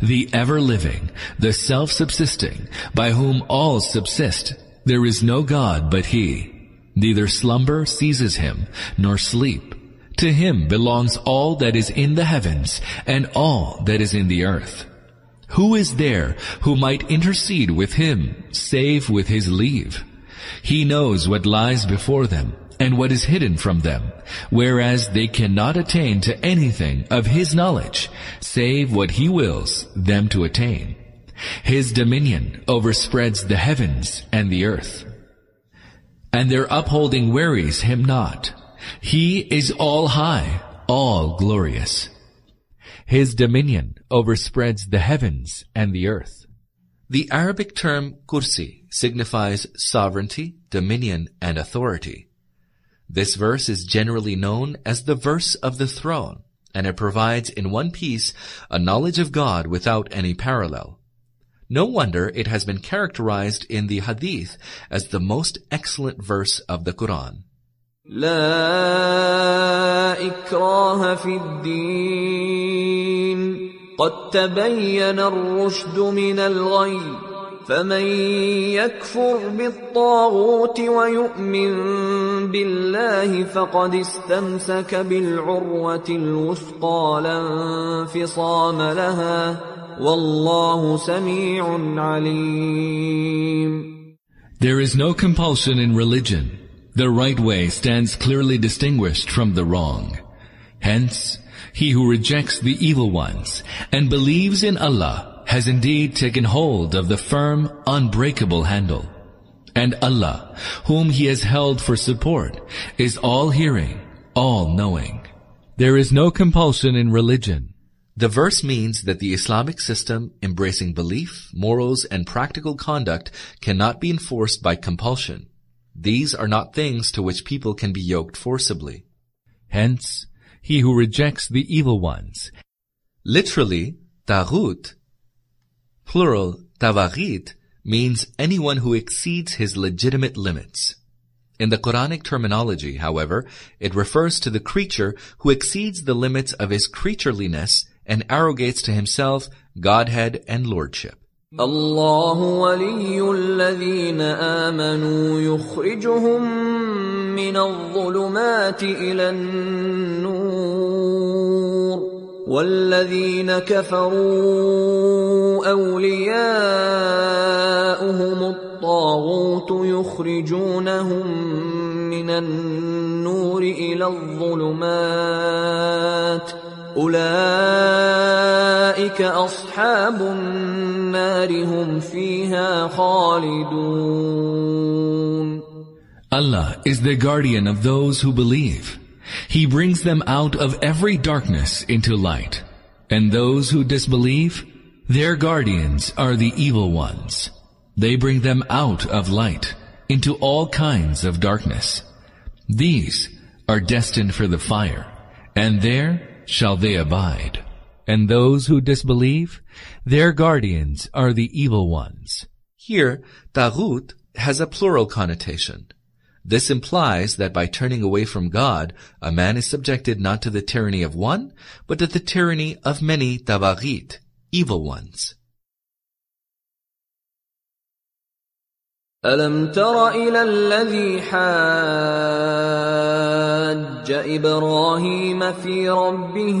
the ever-living, the self-subsisting, by whom all subsist, there is no God but He. Neither slumber seizes Him, nor sleep. To Him belongs all that is in the heavens, and all that is in the earth. Who is there who might intercede with Him, save with His leave? He knows what lies before them, and what is hidden from them, whereas they cannot attain to anything of His knowledge, save what He wills them to attain. His dominion overspreads the heavens and the earth. And their upholding wearies Him not. He is all high, all glorious. His dominion overspreads the heavens and the earth. The Arabic term kursi signifies sovereignty, dominion, and authority. This verse is generally known as the verse of the throne, and it provides in one piece a knowledge of God without any parallel. No wonder it has been characterized in the Hadith as the most excellent verse of the Quran. لا إكراه في الدين قد تبين الرشد من الغي فمن يكفر بالطاغوت ويؤمن بالله فقد استمسك بالعروة الوثقى لا انفصام لها والله سميع عليم There is no compulsion in religion. The right way stands clearly distinguished from the wrong. Hence, he who rejects the evil ones and believes in Allah has indeed taken hold of the firm, unbreakable handle. And Allah, whom He has held for support, is all-hearing, all-knowing. There is no compulsion in religion. The verse means that the Islamic system, embracing belief, morals, and practical conduct, cannot be enforced by compulsion. These are not things to which people can be yoked forcibly. Hence, he who rejects the evil ones. Literally, taghut, plural tawaghit, means anyone who exceeds his legitimate limits. In the Quranic terminology, however, it refers to the creature who exceeds the limits of his creatureliness and arrogates to himself Godhead and Lordship. الله ولي الذين آمنوا يخرجهم من الظلمات إلى النور والذين كفروا أولياؤهم الطاغوت يخرجونهم من النور إلى الظلمات أولئك أصحاب النار هم فيها خالدون Allah is the guardian of those who believe. He brings them out of every darkness into light. And those who disbelieve, their guardians are the evil ones. They bring them out of light into all kinds of darkness. These are destined for the fire, and there shall they abide. And those who disbelieve, their guardians are the evil ones. Here, taghut has a plural connotation. This implies that by turning away from God, a man is subjected not to the tyranny of one, but to the tyranny of many tawaghit, evil ones. ألم تر إلى الذي حاج إبراهيم في ربه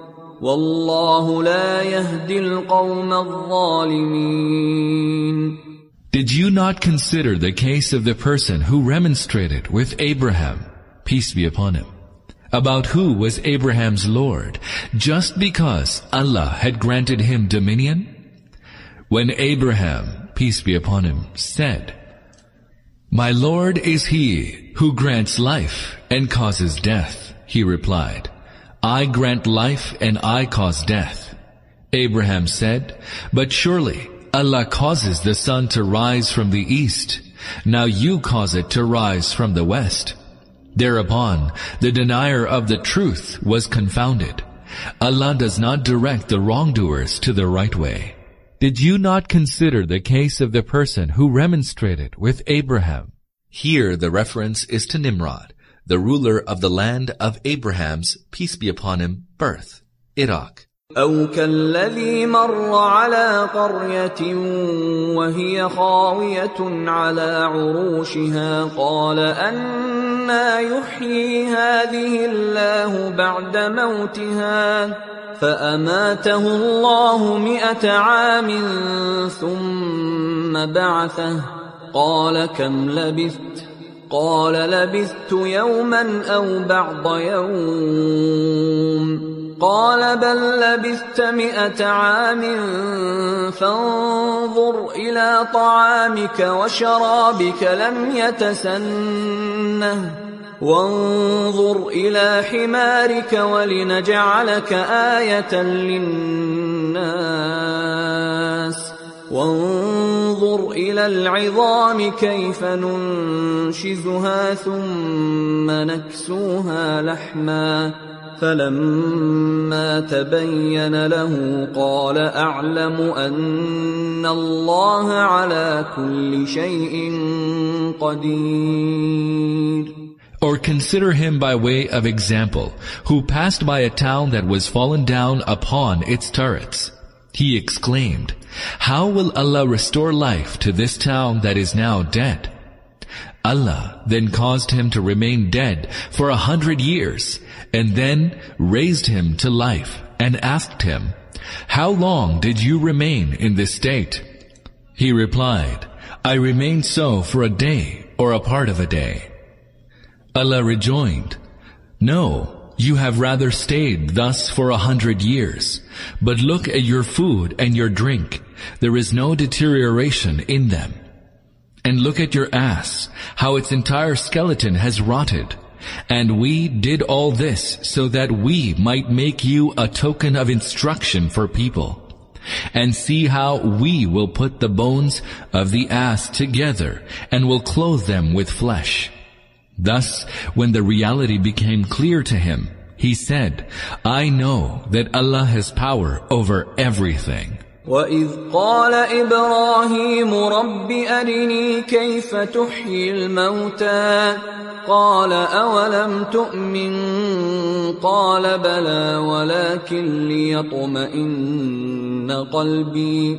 Did you not consider the case of the person who remonstrated with Abraham, peace be upon him, about who was Abraham's Lord, just because Allah had granted him dominion? When Abraham, peace be upon him, said, My Lord is he who grants life and causes death, he replied, I grant life and I cause death. Abraham said, But surely Allah causes the sun to rise from the east. Now you cause it to rise from the west. Thereupon, the denier of the truth was confounded. Allah does not direct the wrongdoers to the right way. Did you not consider the case of the person who remonstrated with Abraham? Here the reference is to Nimrod, the ruler of the land of Abraham's, peace be upon him, birth, Iraq. أو كالذي مر على قرية وهي خاوية على عروشها قال أنا يحيي هذه الله بعد موتها فأماته الله مئة عام ثم بعثه قال كم لبثت قال لبثت يوما أو بعض يوم. قال بل لبثت مئة عام فانظر إلى طعامك وشرابك لم يتسنه. وانظر إلى حمارك ولنجعلك آية للناس. وانظر إلى العظام كيف ننشزها ثم نكسوها لحماً فلما تبين له قال اعلم ان الله على كل شيء قدير Or consider him by way of example, who passed by a town that was fallen down upon its turrets. He exclaimed, how will Allah restore life to this town that is now dead? Allah then caused him to remain dead for a hundred years and then raised him to life and asked him, How long did you remain in this state? He replied, I remained so for a day or a part of a day. Allah rejoined, No, you have rather stayed thus for a hundred years. But look at your food and your drink. There is no deterioration in them. And look at your ass, how its entire skeleton has rotted. And we did all this so that we might make you a token of instruction for people. And see how we will put the bones of the ass together and will clothe them with flesh. Thus, when the reality became clear to him, he said, I know that Allah has power over everything. وإذ قال إبراهيم رب أرني كيف تحيي الموتى قال أولم تؤمن قال بلى ولكن ليطمئن قلبي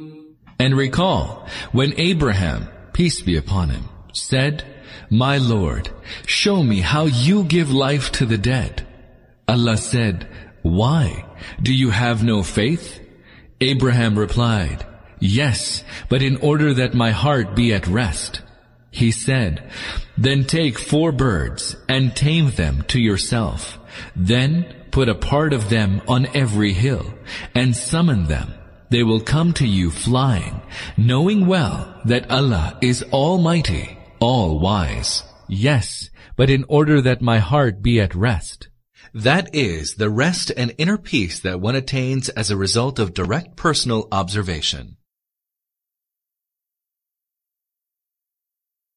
And recall when Abraham, peace be upon him, said, My Lord, show me how you give life to the dead. Allah said, Why? Do you have no faith? Abraham replied, Yes, but in order that my heart be at rest. He said, Then take four birds and tame them to yourself. Then put a part of them on every hill and summon them. They will come to you flying, knowing well that Allah is Almighty, All-Wise. Yes, but in order that my heart be at rest. That is the rest and inner peace that one attains as a result of direct personal observation.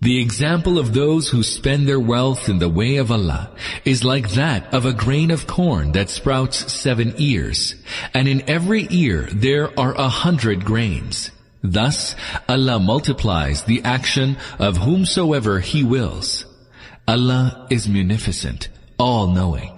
The example of those who spend their wealth in the way of Allah is like that of a grain of corn that sprouts seven ears, and in every ear there are a hundred grains. Thus, Allah multiplies the action of whomsoever He wills. Allah is munificent, all-knowing.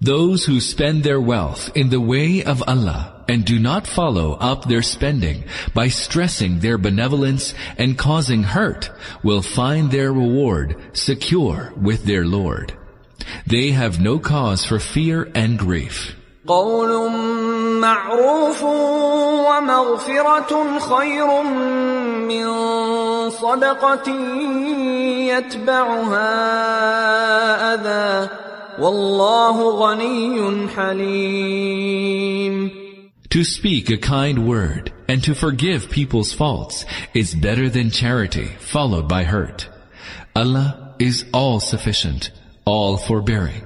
Those who spend their wealth in the way of Allah and do not follow up their spending by stressing their benevolence and causing hurt will find their reward secure with their Lord. They have no cause for fear and grief. قول معروف ومغفرة خير من صدقة يتبعها أذى Wallahu halim. To speak a kind word and to forgive people's faults is better than charity followed by hurt. Allah is all sufficient, all forbearing.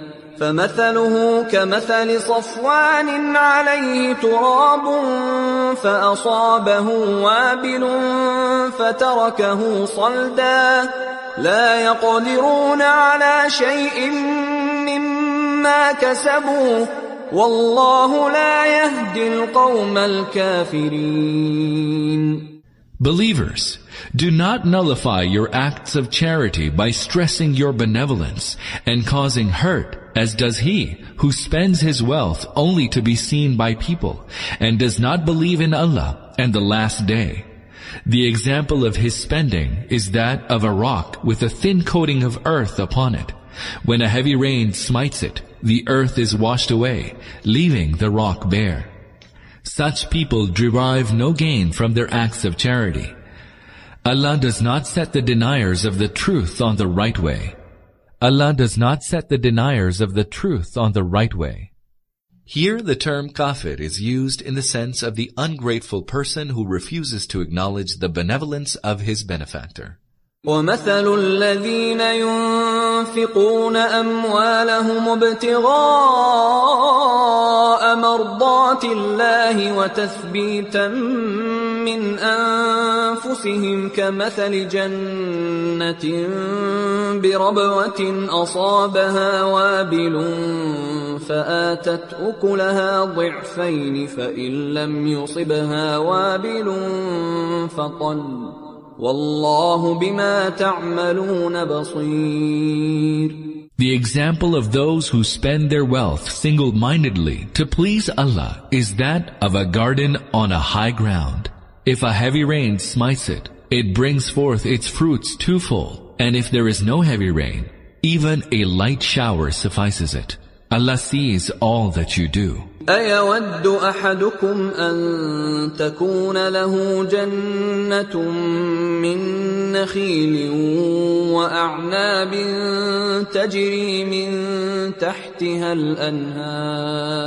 فمثله كمثل صفوان عليه تراب فأصابه وابل فتركه صلدا. لا يقدرون على شيء مما كسبوا. والله لا يهدي القوم الكافرين. Believers, do not nullify your acts of charity by stressing your benevolence and causing hurt as does he who spends his wealth only to be seen by people and does not believe in Allah and the last day. The example of his spending is that of a rock with a thin coating of earth upon it. When a heavy rain smites it, the earth is washed away, leaving the rock bare. Such people derive no gain from their acts of charity. Allah does not set the deniers of the truth on the right way. Allah does not set the deniers of the truth on the right way. Here the term kafir is used in the sense of the ungrateful person who refuses to acknowledge the benevolence of his benefactor. ومثل الذين ينفقون أموالهم ابتغاء مرضات الله وتثبيتا من أنفسهم كمثل جنة بربوة أصابها وابل فآتت أكلها ضعفين فإن لم يصبها وابل فطل والله بما تعملون بصير The example of those who spend their wealth single-mindedly to please Allah is that of a garden on a high ground. If a heavy rain smites it, it brings forth its fruits twofold, and if there is no heavy rain, even a light shower suffices it. Allah sees all that you do. أيود أحدكم أن تكون له جنة من نخيل وأعناب تجري من تحتها الأنهار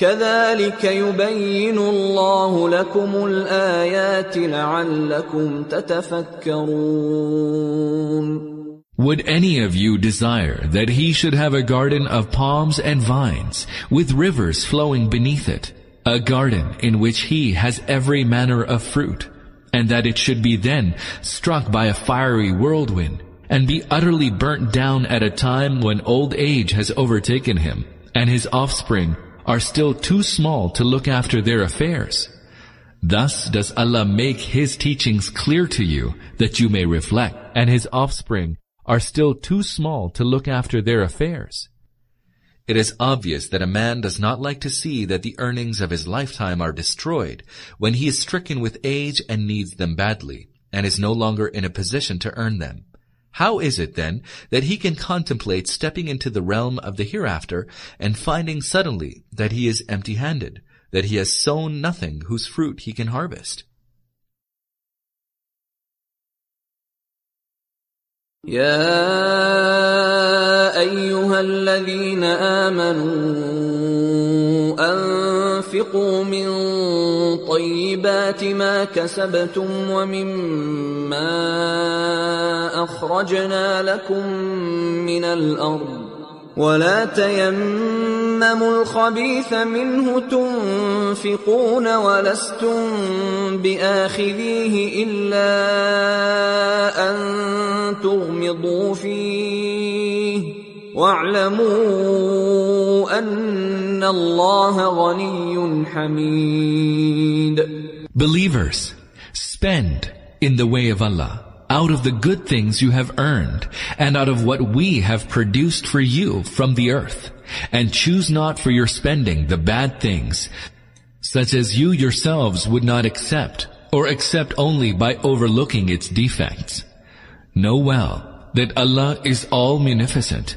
كذلك يبين الله لكم الآيات لعلكم تتفكرون Would any of you desire that he should have a garden of palms and vines, with rivers flowing beneath it, a garden in which he has every manner of fruit, and that it should be then struck by a fiery whirlwind, and be utterly burnt down at a time when old age has overtaken him, and his offspring are still too small to look after their affairs. Thus does Allah make His teachings clear to you that you may reflect, and His offspring are still too small to look after their affairs. It is obvious that a man does not like to see that the earnings of his lifetime are destroyed when he is stricken with age and needs them badly, and is no longer in a position to earn them. How is it then that he can contemplate stepping into the realm of the hereafter and finding suddenly that he is empty-handed, that he has sown nothing whose fruit he can harvest? يا ايها الذين امنوا انفقوا من طيبات ما كسبتم ومما أخرجنا لكم من الأرض ولا تيمموا الخبيث منه تنفقون ولستم بآخذيه إلا أن تغمضوا فيه واعلموا ان الله غني حميد Believers, spend in the way of Allah out of the good things you have earned and out of what we have produced for you from the earth and choose not for your spending the bad things such as you yourselves would not accept or accept only by overlooking its defects. Know well that Allah is all munificent,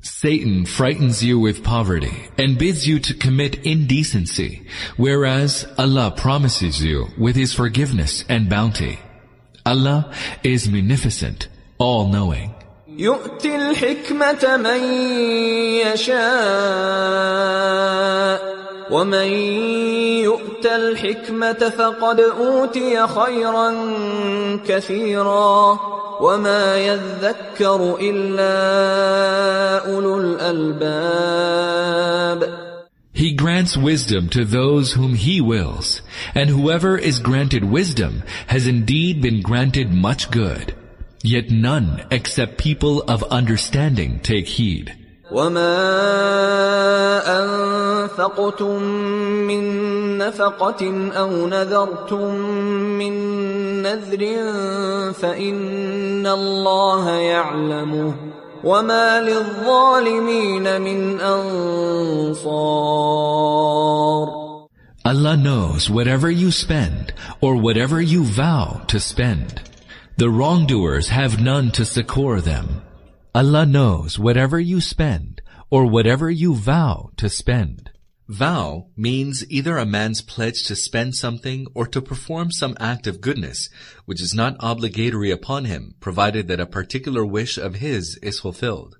Satan frightens you with poverty and bids you to commit indecency, whereas Allah promises you with His forgiveness and bounty. Allah is munificent, all-knowing. يؤتي الحكمة من يشاء ومن يؤت الحكمة فقد أوتي خيرا كثيرا وما يذكر إلا أولو الألباب He grants wisdom to those whom He wills, and whoever is granted wisdom has indeed been granted much good. Yet none except people of understanding take heed. وما أنفقتم من نفقة أو نذرتم من نذر فإن الله يعلمه وما للظالمين من أنصار Allah knows whatever you spend or whatever you vow to spend. The wrongdoers have none to succor them. Allah knows whatever you spend or whatever you vow to spend. Vow means either a man's pledge to spend something or to perform some act of goodness, which is not obligatory upon him, provided that a particular wish of his is fulfilled.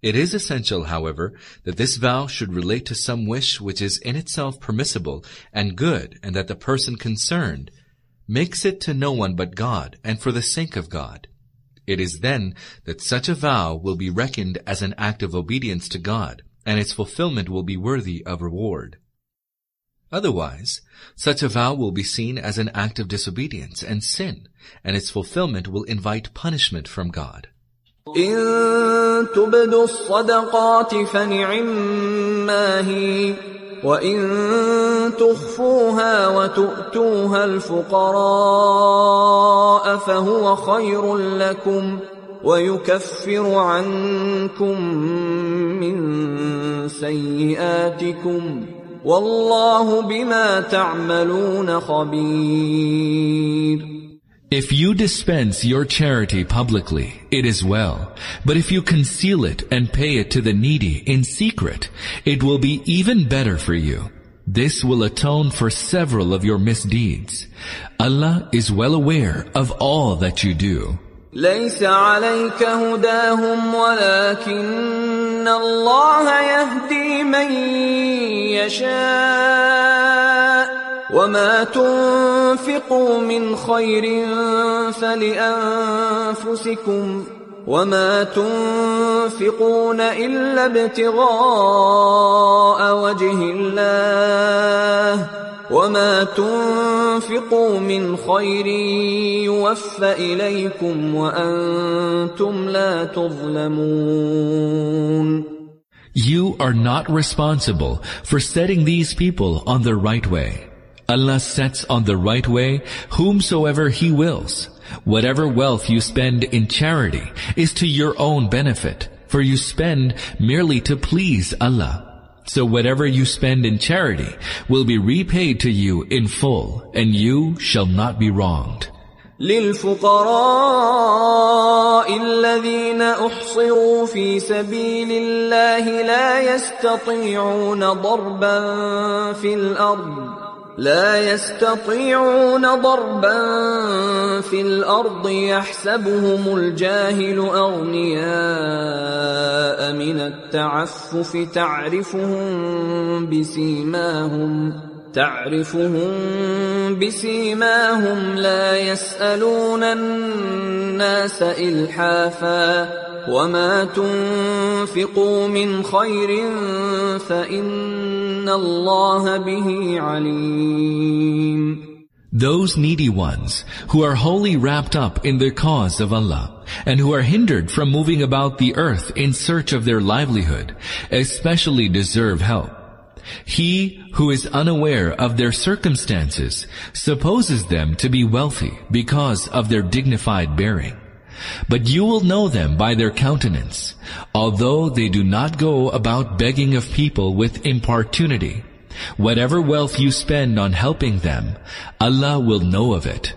It is essential, however, that this vow should relate to some wish which is in itself permissible and good, and that the person concerned makes it to no one but God and for the sake of God. It is then that such a vow will be reckoned as an act of obedience to God, and its fulfillment will be worthy of reward. Otherwise, such a vow will be seen as an act of disobedience and sin, and its fulfillment will invite punishment from God. إن تبدوا الصدقات فنعما هي وإن تخفوها وتؤتوها الفقراء فهو خير لكم ويكفر عنكم من سيئاتكم والله بما تعملون خبير If you dispense your charity publicly, it is well. But if you conceal it and pay it to the needy in secret, it will be even better for you. This will atone for several of your misdeeds. Allah is well aware of all that you do. ليس عليك هداهم ولكن الله يهدي من يشاء وما تنفقوا من خير فلانفسكم وما تنفقون الا ابتغاء وجه الله وما تنفقوا من خير يوفى اليكم وأنتم لا تظلمون You are not responsible for setting these people on the right way. Allah sets on the right way whomsoever He wills. Whatever wealth you spend in charity is to your own benefit, for you spend merely to please Allah. So whatever you spend in charity will be repaid to you in full, and you shall not be wronged. للفقراء الذين احصروا في سبيل الله لا يستطيعون ضربا في الارض لا يستطيعون ضربا في الأرض يحسبهم الجاهل أغنياء من التعفف تعرفهم بسيماهم تعرفهم بسيماهم لا يسألون الناس إلحافا. وما تنفقوا من خير فان الله به عليم Those needy ones who are wholly wrapped up in the cause of Allah and who are hindered from moving about the earth in search of their livelihood especially deserve help. He who is unaware of their circumstances supposes them to be wealthy because of their dignified bearing. But you will know them by their countenance, although they do not go about begging of people with importunity. Whatever wealth you spend on helping them, Allah will know of it.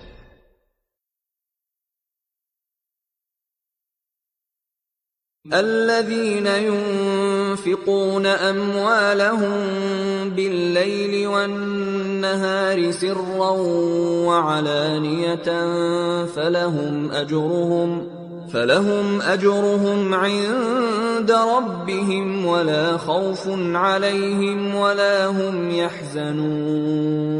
الذين ينفقون أموالهم بالليل والنهار سرا وعلانية فلهم أجرهم فلهم أجرهم عند ربهم ولا خوف عليهم ولا هم يحزنون.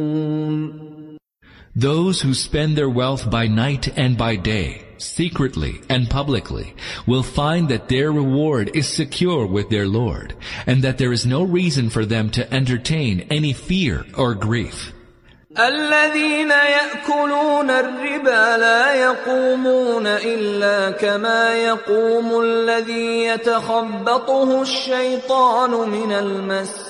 Those who spend their wealth by night and by day, secretly and publicly, will find that their reward is secure with their Lord, and that there is no reason for them to entertain any fear or grief. الذين يأكلون الربا لا يقومون إلا كما يقوم الذي يتخبطه الشيطان من المس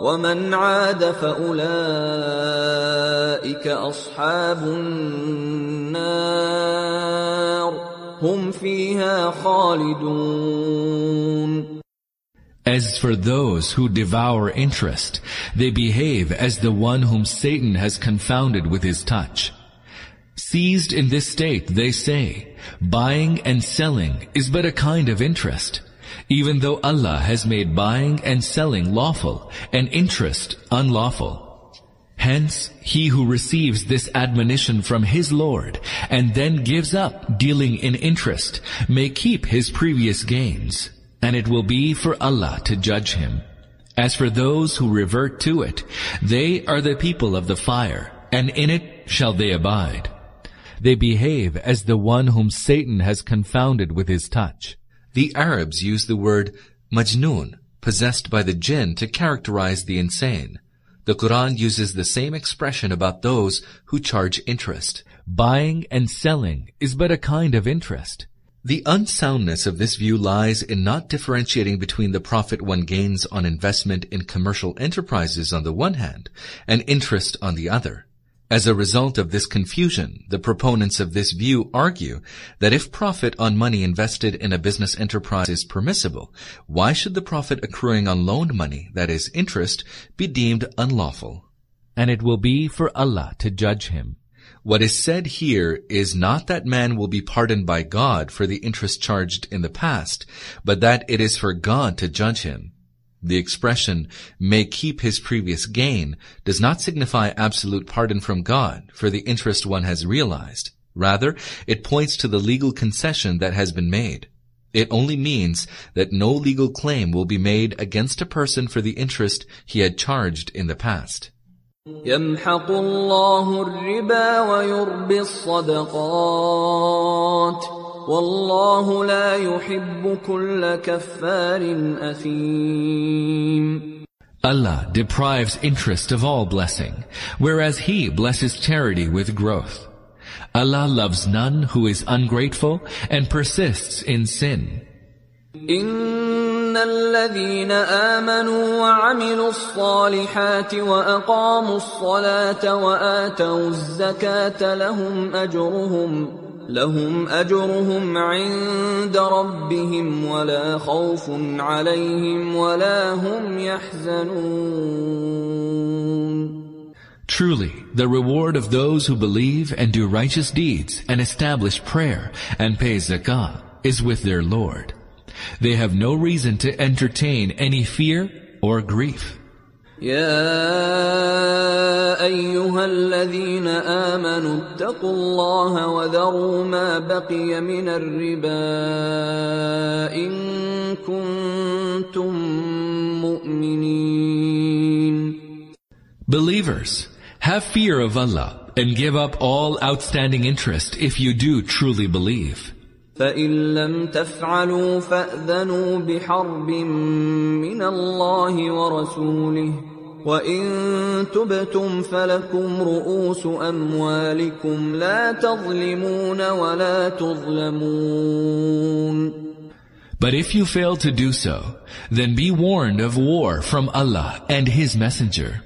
ومن عاد فأولئك أصحاب النار هم فيها خالدون As for those who devour interest, they behave as the one whom Satan has confounded with his touch. Seized in this state, they say, buying and selling is but a kind of interest, even though Allah has made buying and selling lawful and interest unlawful. Hence, he who receives this admonition from his Lord and then gives up dealing in interest may keep his previous gains and it will be for Allah to judge him. As for those who revert to it, they are the people of the fire, and in it shall they abide. They behave as the one whom Satan has confounded with his touch. The Arabs use the word majnun, possessed by the jinn, to characterize the insane. The Quran uses the same expression about those who charge interest. Buying and selling is but a kind of interest. The unsoundness of this view lies in not differentiating between the profit one gains on investment in commercial enterprises on the one hand and interest on the other. As a result of this confusion, the proponents of this view argue that if profit on money invested in a business enterprise is permissible, why should the profit accruing on loaned money, that is interest, be deemed unlawful? And it will be for Allah to judge him. What is said here is not that man will be pardoned by God for the interest charged in the past, but that it is for God to judge him. The expression, may keep his previous gain, does not signify absolute pardon from God for the interest one has realized. Rather, it points to the legal concession that has been made. It only means that no legal claim will be made against a person for the interest he had charged in the past. يمحق الله الربا ويربي الصدقات والله لا يحب كل كفار أثيم Allah deprives interest of all blessing, whereas He blesses charity with growth. Allah loves none who is ungrateful and persists in sin. إن الذين آمنوا وعملوا الصالحات وأقاموا الصلاة وآتوا الزكاة لهم أجرهم لهم أجرهم عند ربهم ولا خوف عليهم ولا هم يحزنون Truly, the reward of those who believe and do righteous deeds and establish prayer and pay zakah is with their Lord. They have no reason to entertain any fear or grief. يا أيها الذين آمنوا اتقوا الله وذروا ما بقي من الربا إن كنتم مؤمنين Believers, have fear of Allah and give up all outstanding interest if you do truly believe. فإن لم تفعلوا فأذنوا بحرب من الله ورسوله وإن تبتم فلكم رؤوس أموالكم لا تظلمون ولا تظلمون But if you fail to do so, then be warned of war from Allah and His Messenger.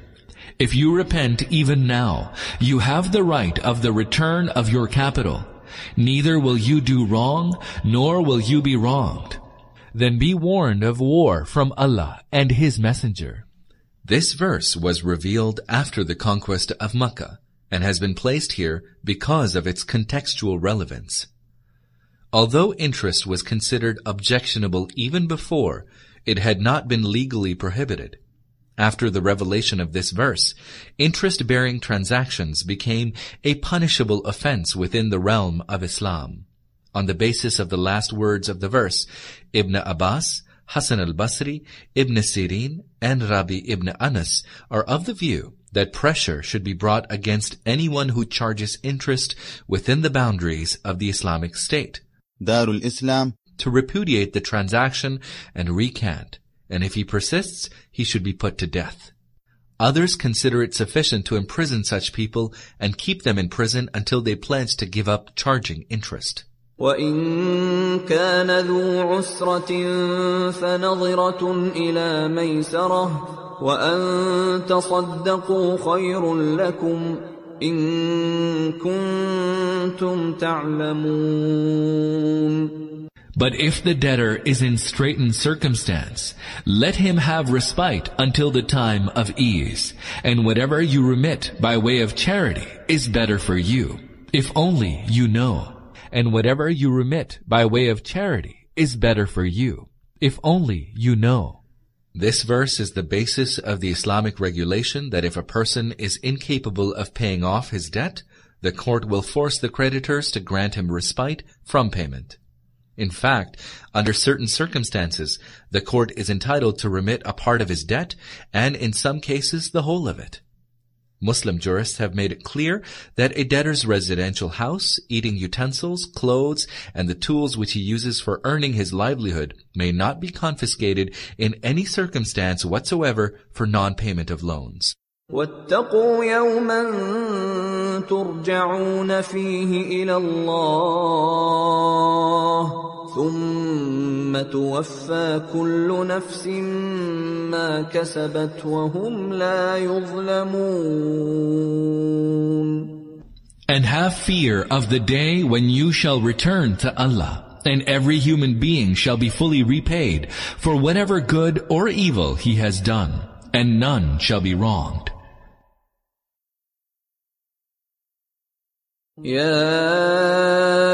If you repent even now, you have the right of the return of your capital. Neither will you do wrong, nor will you be wronged. Then be warned of war from Allah and His Messenger. This verse was revealed after the conquest of Makkah and has been placed here because of its contextual relevance. Although interest was considered objectionable even before, it had not been legally prohibited. After the revelation of this verse, interest-bearing transactions became a punishable offense within the realm of Islam. On the basis of the last words of the verse, Ibn Abbas Hassan al-Basri, Ibn Sirin, and Rabi ibn Anas are of the view that pressure should be brought against anyone who charges interest within the boundaries of the Islamic State. Darul Islam to repudiate the transaction and recant, and if he persists, he should be put to death. Others consider it sufficient to imprison such people and keep them in prison until they pledge to give up charging interest. وإن كان ذو عسرة فنظرة إلى ميسرة وأن تصدقوا خير لكم إن كنتم تعلمون But if the debtor is in straitened circumstance, let him have respite until the time of ease, and whatever you remit by way of charity is better for you, if only you know and whatever you remit by way of charity is better for you, if only you know. This verse is the basis of the Islamic regulation that if a person is incapable of paying off his debt, the court will force the creditors to grant him respite from payment. In fact, under certain circumstances, the court is entitled to remit a part of his debt and in some cases the whole of it. Muslim jurists have made it clear that a debtor's residential house, eating utensils, clothes, and the tools which he uses for earning his livelihood may not be confiscated in any circumstance whatsoever for non-payment of loans. واتقوا يوما ترجعون فيه إلى الله ثم توفى كل نفس ما كسبت وهم لا يظلمون And have fear of the day when you shall return to Allah, and every human being shall be fully repaid for whatever good or evil he has done, and none shall be wronged. يا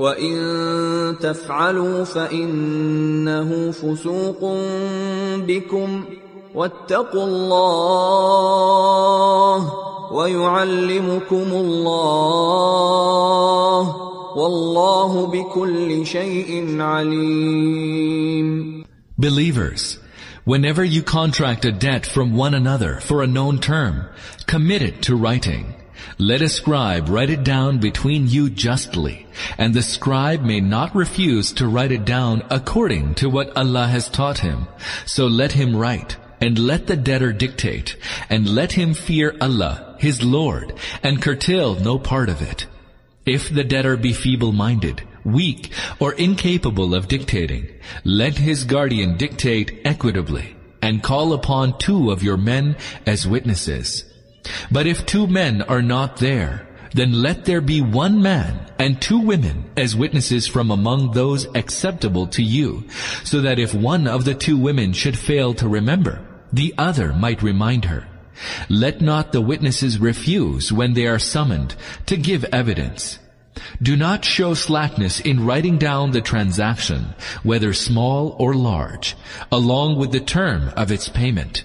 وان تفعلوا فانه فسوق بكم واتقوا الله ويعلمكم الله والله بكل شيء عليم Believers, whenever you contract a debt from one another for a known term, commit it to writing. Let a scribe write it down between you justly, and the scribe may not refuse to write it down according to what Allah has taught him. So let him write, and let the debtor dictate, and let him fear Allah, his Lord, and curtail no part of it. If the debtor be feeble-minded, weak, or incapable of dictating, let his guardian dictate equitably, and call upon two of your men as witnesses. But if two men are not there, then let there be one man and two women as witnesses from among those acceptable to you, so that if one of the two women should fail to remember, the other might remind her. Let not the witnesses refuse when they are summoned to give evidence. Do not show slackness in writing down the transaction, whether small or large, along with the term of its payment.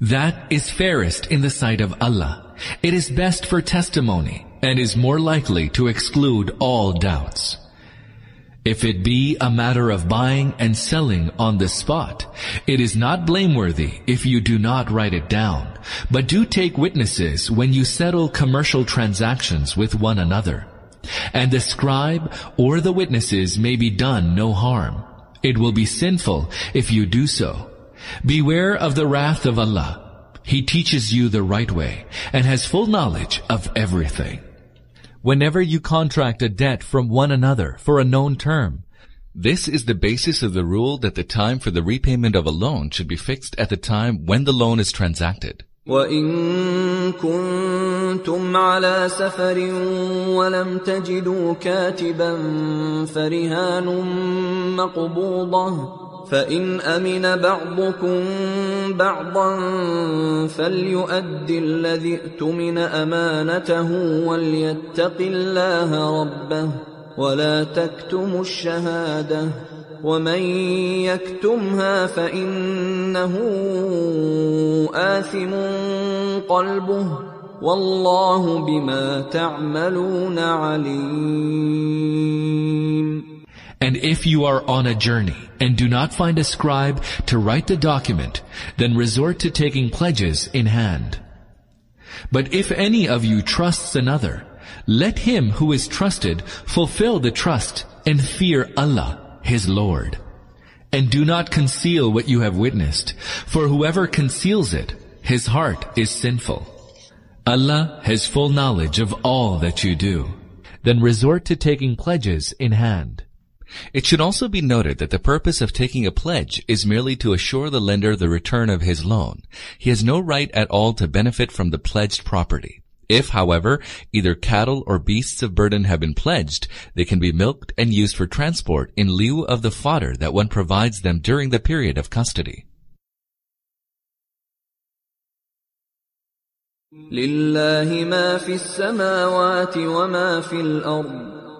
That is fairest in the sight of Allah. It is best for testimony and is more likely to exclude all doubts. If it be a matter of buying and selling on the spot, it is not blameworthy if you do not write it down, but do take witnesses when you settle commercial transactions with one another. And the scribe or the witnesses may be done no harm. It will be sinful if you do so. Beware of the wrath of Allah. He teaches you the right way and has full knowledge of everything. Whenever you contract a debt from one another for a known term, This is the basis of the rule that the time for the repayment of a loan should be fixed at the time when the loan is transacted. وإن كنتم على سفر ولم تجدوا كاتبا فرهان مقبوضة فإن أمن بعضكم بعضا فليؤد الذي اؤتمن أمانته وليتق الله ربه ولا تكتموا الشهادة ومن يكتمها فإنه آثم قلبه والله بما تعملون عليم And if you are on a journey and do not find a scribe to write the document, then resort to taking pledges in hand. But if any of you trusts another, let him who is trusted fulfill the trust and fear Allah, his Lord. And do not conceal what you have witnessed, for whoever conceals it, his heart is sinful. Allah has full knowledge of all that you do. Then resort to taking pledges in hand. It should also be noted that the purpose of taking a pledge is merely to assure the lender the return of his loan. He has no right at all to benefit from the pledged property. If, however, either cattle or beasts of burden have been pledged, they can be milked and used for transport in lieu of the fodder that one provides them during the period of custody. لله ما في السماوات وما في الأرض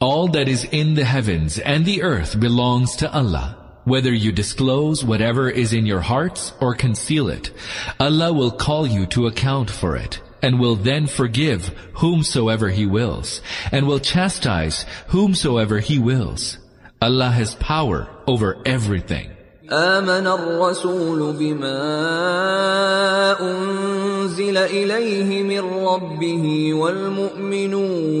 All that is in the heavens and the earth belongs to Allah. Whether you disclose whatever is in your hearts or conceal it, Allah will call you to account for it, and will then forgive whomsoever He wills, and will chastise whomsoever He wills. Allah has power over everything. آمن الرسول بما أنزل إليه من ربه والمؤمنون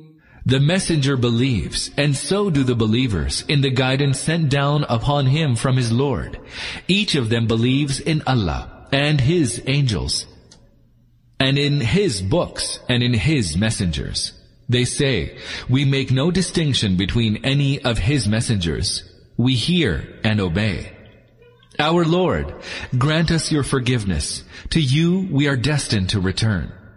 The messenger believes, and so do the believers, in the guidance sent down upon him from his Lord. Each of them believes in Allah and his angels, and in his books and in his messengers. They say, we make no distinction between any of his messengers. We hear and obey. Our Lord, grant us your forgiveness. To you we are destined to return.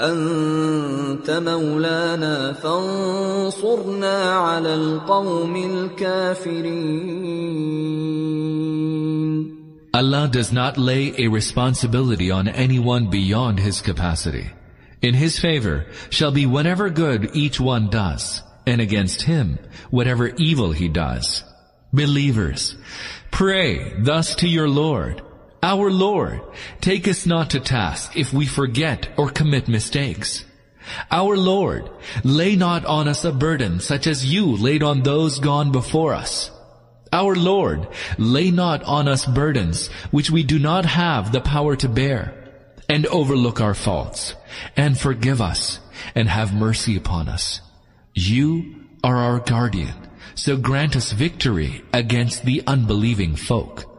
أنت مولانا فانصرنا على القوم الكافرين Allah does not lay a responsibility on anyone beyond his capacity. In his favor shall be whatever good each one does, and against him whatever evil he does. Believers, pray thus to your Lord, our Lord, take us not to task if we forget or commit mistakes. Our Lord, lay not on us a burden such as you laid on those gone before us. Our Lord, lay not on us burdens which we do not have the power to bear, and overlook our faults, and forgive us, and have mercy upon us. You are our guardian, so grant us victory against the unbelieving folk.